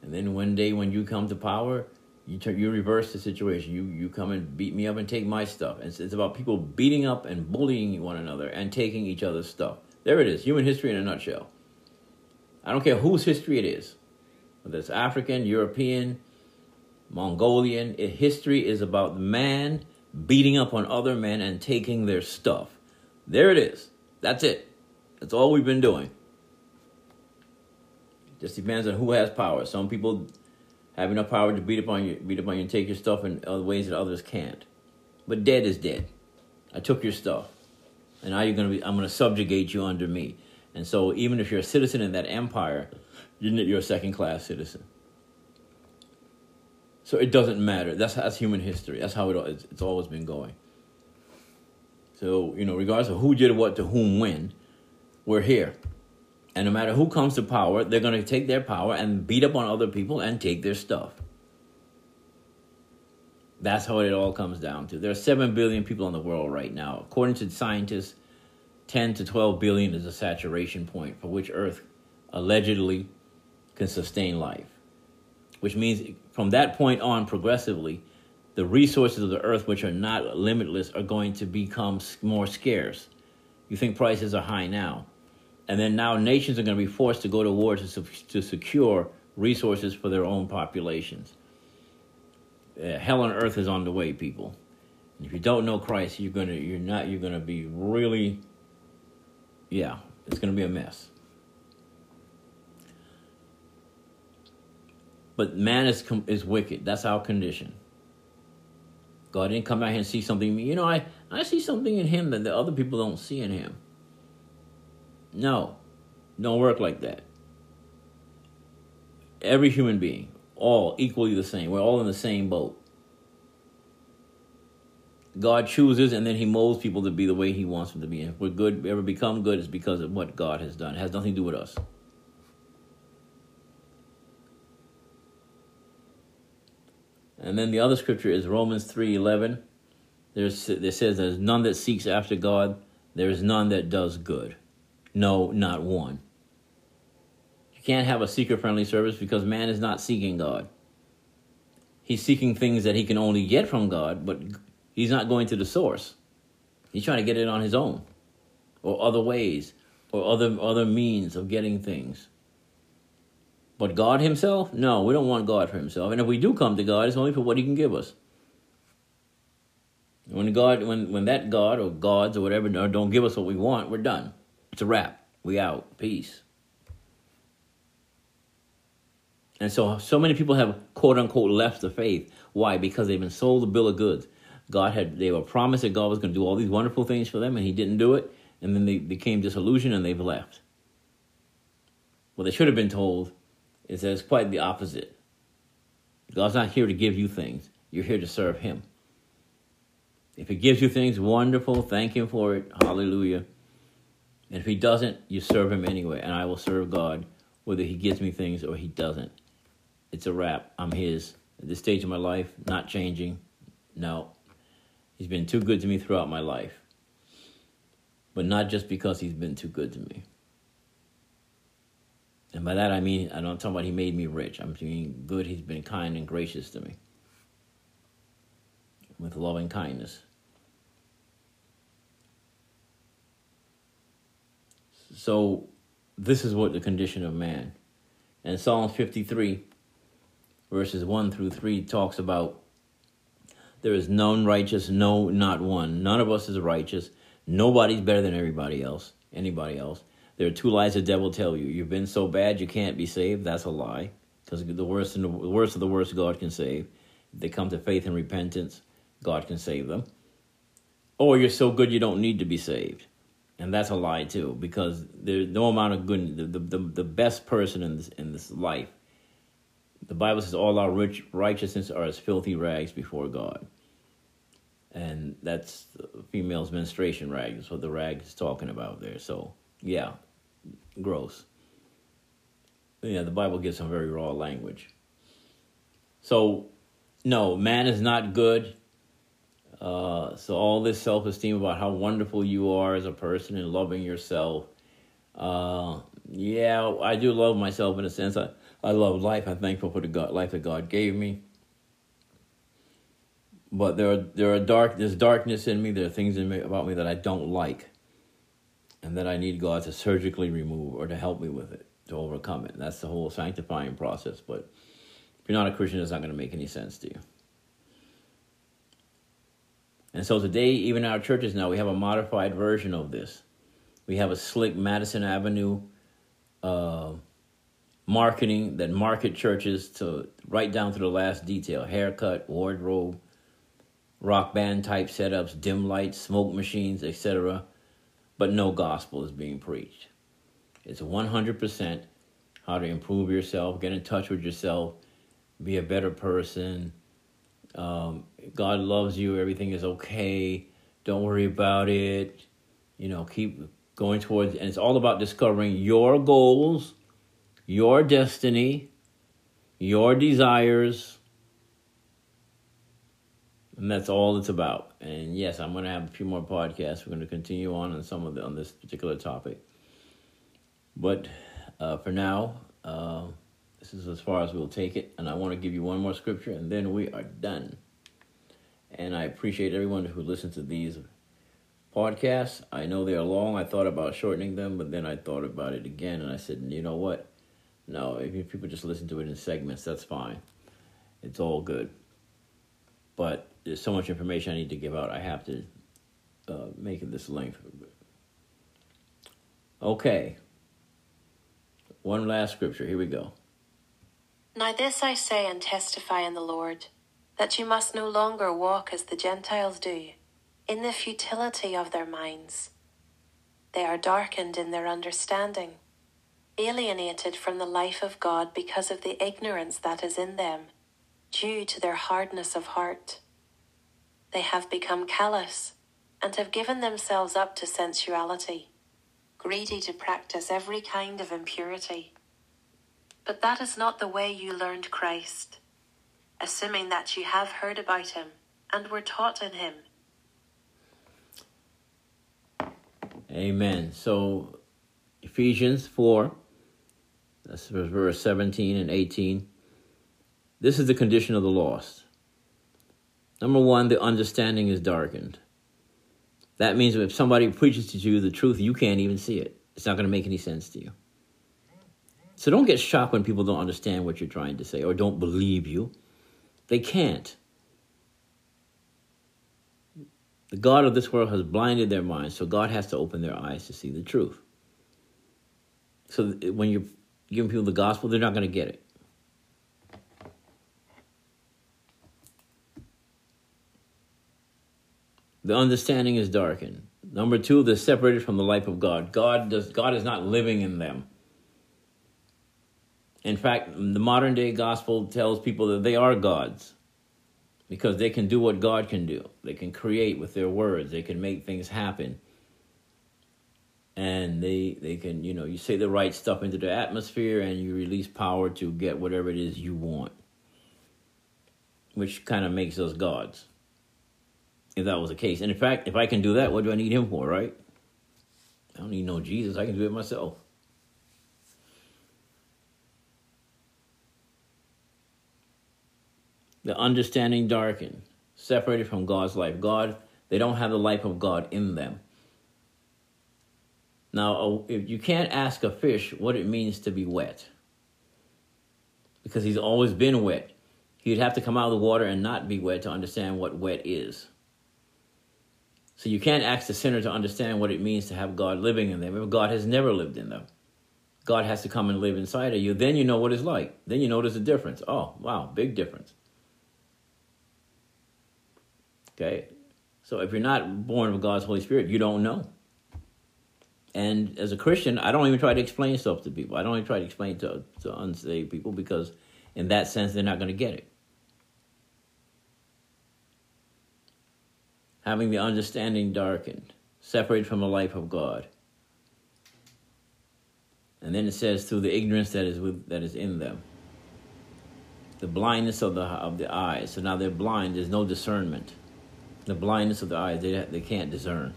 And then one day when you come to power, you turn, you reverse the situation. You you come and beat me up and take my stuff. And it's, it's about people beating up and bullying one another and taking each other's stuff. There it is, human history in a nutshell. I don't care whose history it is, whether it's African, European, Mongolian. Eh, history is about man beating up on other men and taking their stuff. There it is. That's it. That's all we've been doing. It Just depends on who has power. Some people have enough power to beat up on you, beat up on you, and take your stuff in other ways that others can't. But dead is dead. I took your stuff, and now you're gonna be. I'm gonna subjugate you under me. And so, even if you're a citizen in that empire, you're a second class citizen. So it doesn't matter. That's that's human history. That's how it it's, it's always been going. So, you know, regardless of who did what to whom when, we're here. And no matter who comes to power, they're going to take their power and beat up on other people and take their stuff. That's how it all comes down to. There are 7 billion people in the world right now. According to scientists, 10 to 12 billion is a saturation point for which Earth allegedly can sustain life. Which means from that point on, progressively, the resources of the earth, which are not limitless, are going to become more scarce. You think prices are high now. And then now nations are going to be forced to go to war to, to secure resources for their own populations. Uh, hell on earth is on the way, people. And if you don't know Christ, you're gonna you're not you're gonna be really, yeah, it's gonna be a mess. But man is is wicked. That's our condition. God didn't come out here and see something. You know, I, I see something in him that the other people don't see in him. No, don't work like that. Every human being, all equally the same. We're all in the same boat. God chooses and then he molds people to be the way he wants them to be. if we're good, we ever become good, it's because of what God has done. It has nothing to do with us. And then the other scripture is Romans 3:11. There's it says there's none that seeks after God, there is none that does good. No, not one. You can't have a seeker friendly service because man is not seeking God. He's seeking things that he can only get from God, but he's not going to the source. He's trying to get it on his own or other ways or other other means of getting things. But God Himself? No, we don't want God for Himself. And if we do come to God, it's only for what He can give us. When God, when when that God or gods or whatever don't give us what we want, we're done. It's a wrap. We out. Peace. And so, so many people have quote unquote left the faith. Why? Because they've been sold a bill of goods. God had they were promised that God was going to do all these wonderful things for them, and He didn't do it. And then they became disillusioned, and they've left. Well, they should have been told is that it's quite the opposite. God's not here to give you things, you're here to serve Him. If He gives you things, wonderful, thank Him for it, hallelujah. And if He doesn't, you serve Him anyway, and I will serve God whether He gives me things or He doesn't. It's a wrap. I'm His. At this stage of my life, not changing. No. He's been too good to me throughout my life. But not just because He's been too good to me. And by that I mean, I don't talk about he made me rich. I'm saying good, he's been kind and gracious to me with loving kindness. So, this is what the condition of man. And Psalm 53, verses 1 through 3, talks about there is none righteous, no, not one. None of us is righteous. Nobody's better than everybody else, anybody else. There are two lies the devil tell you. You've been so bad you can't be saved. That's a lie. Because the worst and the worst of the worst God can save. If they come to faith and repentance, God can save them. Or you're so good you don't need to be saved. And that's a lie too, because there's no amount of good. The, the, the, the best person in this in this life the Bible says all our rich righteousness are as filthy rags before God. And that's female's menstruation rag. That's what the rag is talking about there. So, yeah, gross. Yeah, the Bible gives some very raw language. So, no, man is not good. Uh, so all this self-esteem about how wonderful you are as a person and loving yourself. Uh, yeah, I do love myself in a sense. I, I love life. I'm thankful for the God, life that God gave me. But there are there are dark there's darkness in me. There are things in me about me that I don't like, and that I need God to surgically remove or to help me with it to overcome it. And that's the whole sanctifying process. But if you're not a Christian, it's not going to make any sense to you. And so today, even our churches now, we have a modified version of this. We have a slick Madison Avenue uh, marketing that market churches to right down to the last detail haircut, wardrobe, rock band type setups, dim lights, smoke machines, etc. But no gospel is being preached. It's 100% how to improve yourself, get in touch with yourself, be a better person, um, God loves you. Everything is okay. Don't worry about it. You know, keep going towards, and it's all about discovering your goals, your destiny, your desires. And that's all it's about. And yes, I'm going to have a few more podcasts. We're going to continue on on some of the, on this particular topic. But uh, for now, uh, this is as far as we'll take it. And I want to give you one more scripture, and then we are done. And I appreciate everyone who listens to these podcasts. I know they're long. I thought about shortening them, but then I thought about it again, and I said, you know what? No, if people just listen to it in segments, that's fine. It's all good. But there's so much information I need to give out. I have to uh, make it this length. Okay. One last scripture. Here we go. Now this I say and testify in the Lord, that you must no longer walk as the Gentiles do, in the futility of their minds. They are darkened in their understanding, alienated from the life of God because of the ignorance that is in them, due to their hardness of heart. They have become callous, and have given themselves up to sensuality, greedy to practice every kind of impurity. But that is not the way you learned Christ, assuming that you have heard about him and were taught in him. Amen. So, Ephesians 4, that's verse 17 and 18. This is the condition of the lost. Number one, the understanding is darkened. That means if somebody preaches to you the truth, you can't even see it. It's not going to make any sense to you. So don't get shocked when people don't understand what you're trying to say or don't believe you. They can't. The God of this world has blinded their minds, so God has to open their eyes to see the truth. So when you're giving people the gospel, they're not going to get it. The understanding is darkened. Number two, they're separated from the life of God. God does God is not living in them. In fact, the modern day gospel tells people that they are gods because they can do what God can do. They can create with their words, they can make things happen. And they they can, you know, you say the right stuff into the atmosphere and you release power to get whatever it is you want. Which kind of makes us gods. If that was the case. And in fact, if I can do that, what do I need him for, right? I don't need no Jesus. I can do it myself. the understanding darkened, separated from God's life. God, they don't have the life of God in them. Now, if you can't ask a fish what it means to be wet, because he's always been wet. He'd have to come out of the water and not be wet to understand what wet is. So you can't ask the sinner to understand what it means to have God living in them God has never lived in them. God has to come and live inside of you. Then you know what it's like. Then you there's a difference. Oh, wow, big difference. Okay? So if you're not born of God's Holy Spirit, you don't know. And as a Christian, I don't even try to explain stuff to people. I don't even try to explain to, to unsaved people because in that sense, they're not going to get it. Having the understanding darkened, separated from the life of God. And then it says, through the ignorance that is with, that is in them, the blindness of the of the eyes. So now they're blind. There's no discernment. The blindness of the eyes. They they can't discern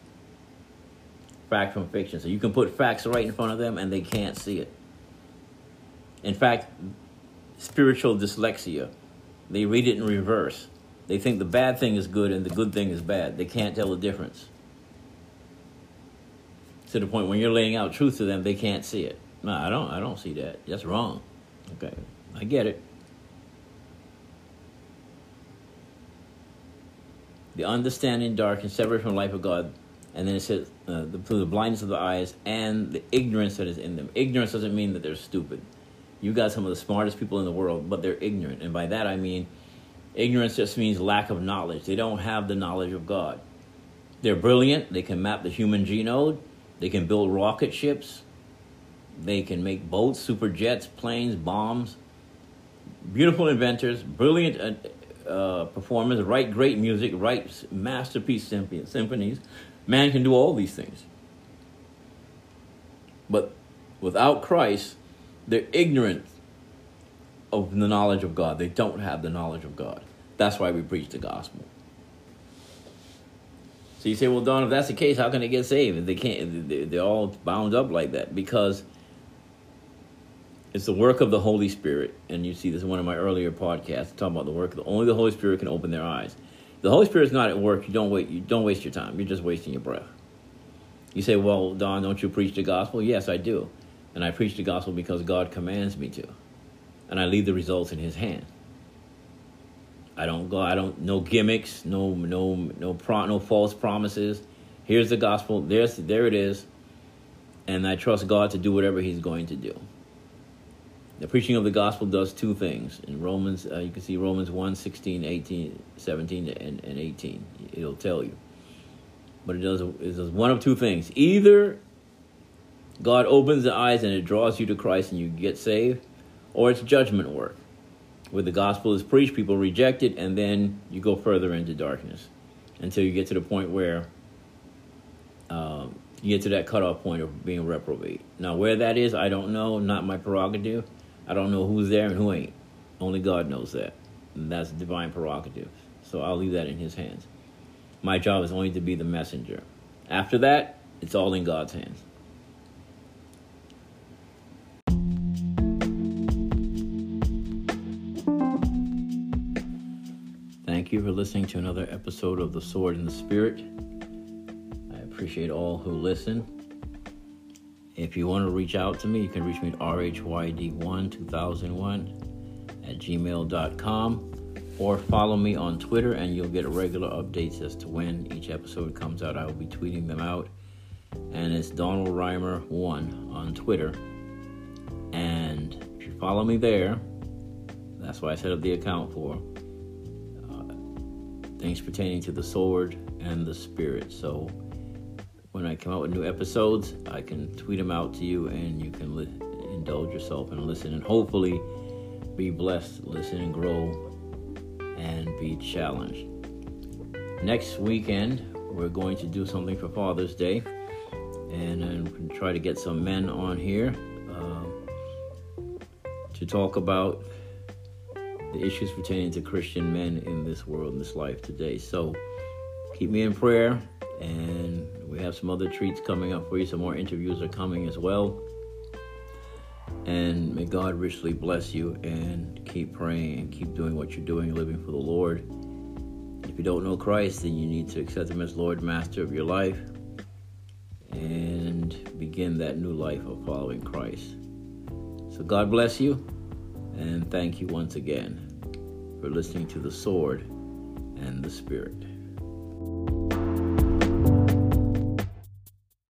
fact from fiction. So you can put facts right in front of them, and they can't see it. In fact, spiritual dyslexia. They read it in reverse. They think the bad thing is good and the good thing is bad. They can't tell the difference. To the point when you're laying out truth to them, they can't see it. No, I don't. I don't see that. That's wrong. Okay, I get it. The understanding dark and separate from the life of God. And then it says, uh, the, through the blindness of the eyes and the ignorance that is in them. Ignorance doesn't mean that they're stupid. You got some of the smartest people in the world, but they're ignorant. And by that I mean, ignorance just means lack of knowledge. They don't have the knowledge of God. They're brilliant. They can map the human genome. They can build rocket ships. They can make boats, super jets, planes, bombs. Beautiful inventors, brilliant uh, uh, performers, write great music, write masterpiece symphonies. Man can do all these things. But without Christ, they're ignorant of the knowledge of God. They don't have the knowledge of God. That's why we preach the gospel. So you say, well, Don, if that's the case, how can they get saved? They can't. They're all bound up like that because it's the work of the Holy Spirit. And you see this in one of my earlier podcasts talking about the work. Only the Holy Spirit can open their eyes. The Holy Spirit's not at work. You don't wait. You don't waste your time. You're just wasting your breath. You say, well, Don, don't you preach the gospel? Yes, I do. And I preach the gospel because God commands me to. And I leave the results in his hand. I don't go I don't no gimmicks, no no no pro, no false promises. Here's the gospel. There's there it is. And I trust God to do whatever he's going to do. The preaching of the gospel does two things. In Romans, uh, you can see Romans 1, 16, 18, 17, and, and 18. It'll tell you. But it does, it does one of two things. Either God opens the eyes and it draws you to Christ and you get saved, or it's judgment work. Where the gospel is preached, people reject it, and then you go further into darkness until you get to the point where um, you get to that cutoff point of being reprobate. Now, where that is, I don't know, not my prerogative. I don't know who's there and who ain't. Only God knows that. And that's divine prerogative. So I'll leave that in His hands. My job is only to be the messenger. After that, it's all in God's hands. Thank you for listening to another episode of The Sword and the Spirit. I appreciate all who listen. If you want to reach out to me, you can reach me at rhyd12001 at gmail.com or follow me on Twitter and you'll get regular updates as to when each episode comes out. I will be tweeting them out. And it's Donald Rhymer1 on Twitter. And if you follow me there, that's why I set up the account for things pertaining to the sword and the spirit. So when I come out with new episodes, I can tweet them out to you and you can li- indulge yourself and listen and hopefully be blessed, listen and grow and be challenged. Next weekend, we're going to do something for Father's Day and I'm try to get some men on here uh, to talk about the issues pertaining to Christian men in this world, in this life today. So keep me in prayer, and we have some other treats coming up for you. Some more interviews are coming as well. And may God richly bless you and keep praying and keep doing what you're doing, living for the Lord. If you don't know Christ, then you need to accept Him as Lord, Master of your life, and begin that new life of following Christ. So God bless you. And thank you once again for listening to The Sword and the Spirit.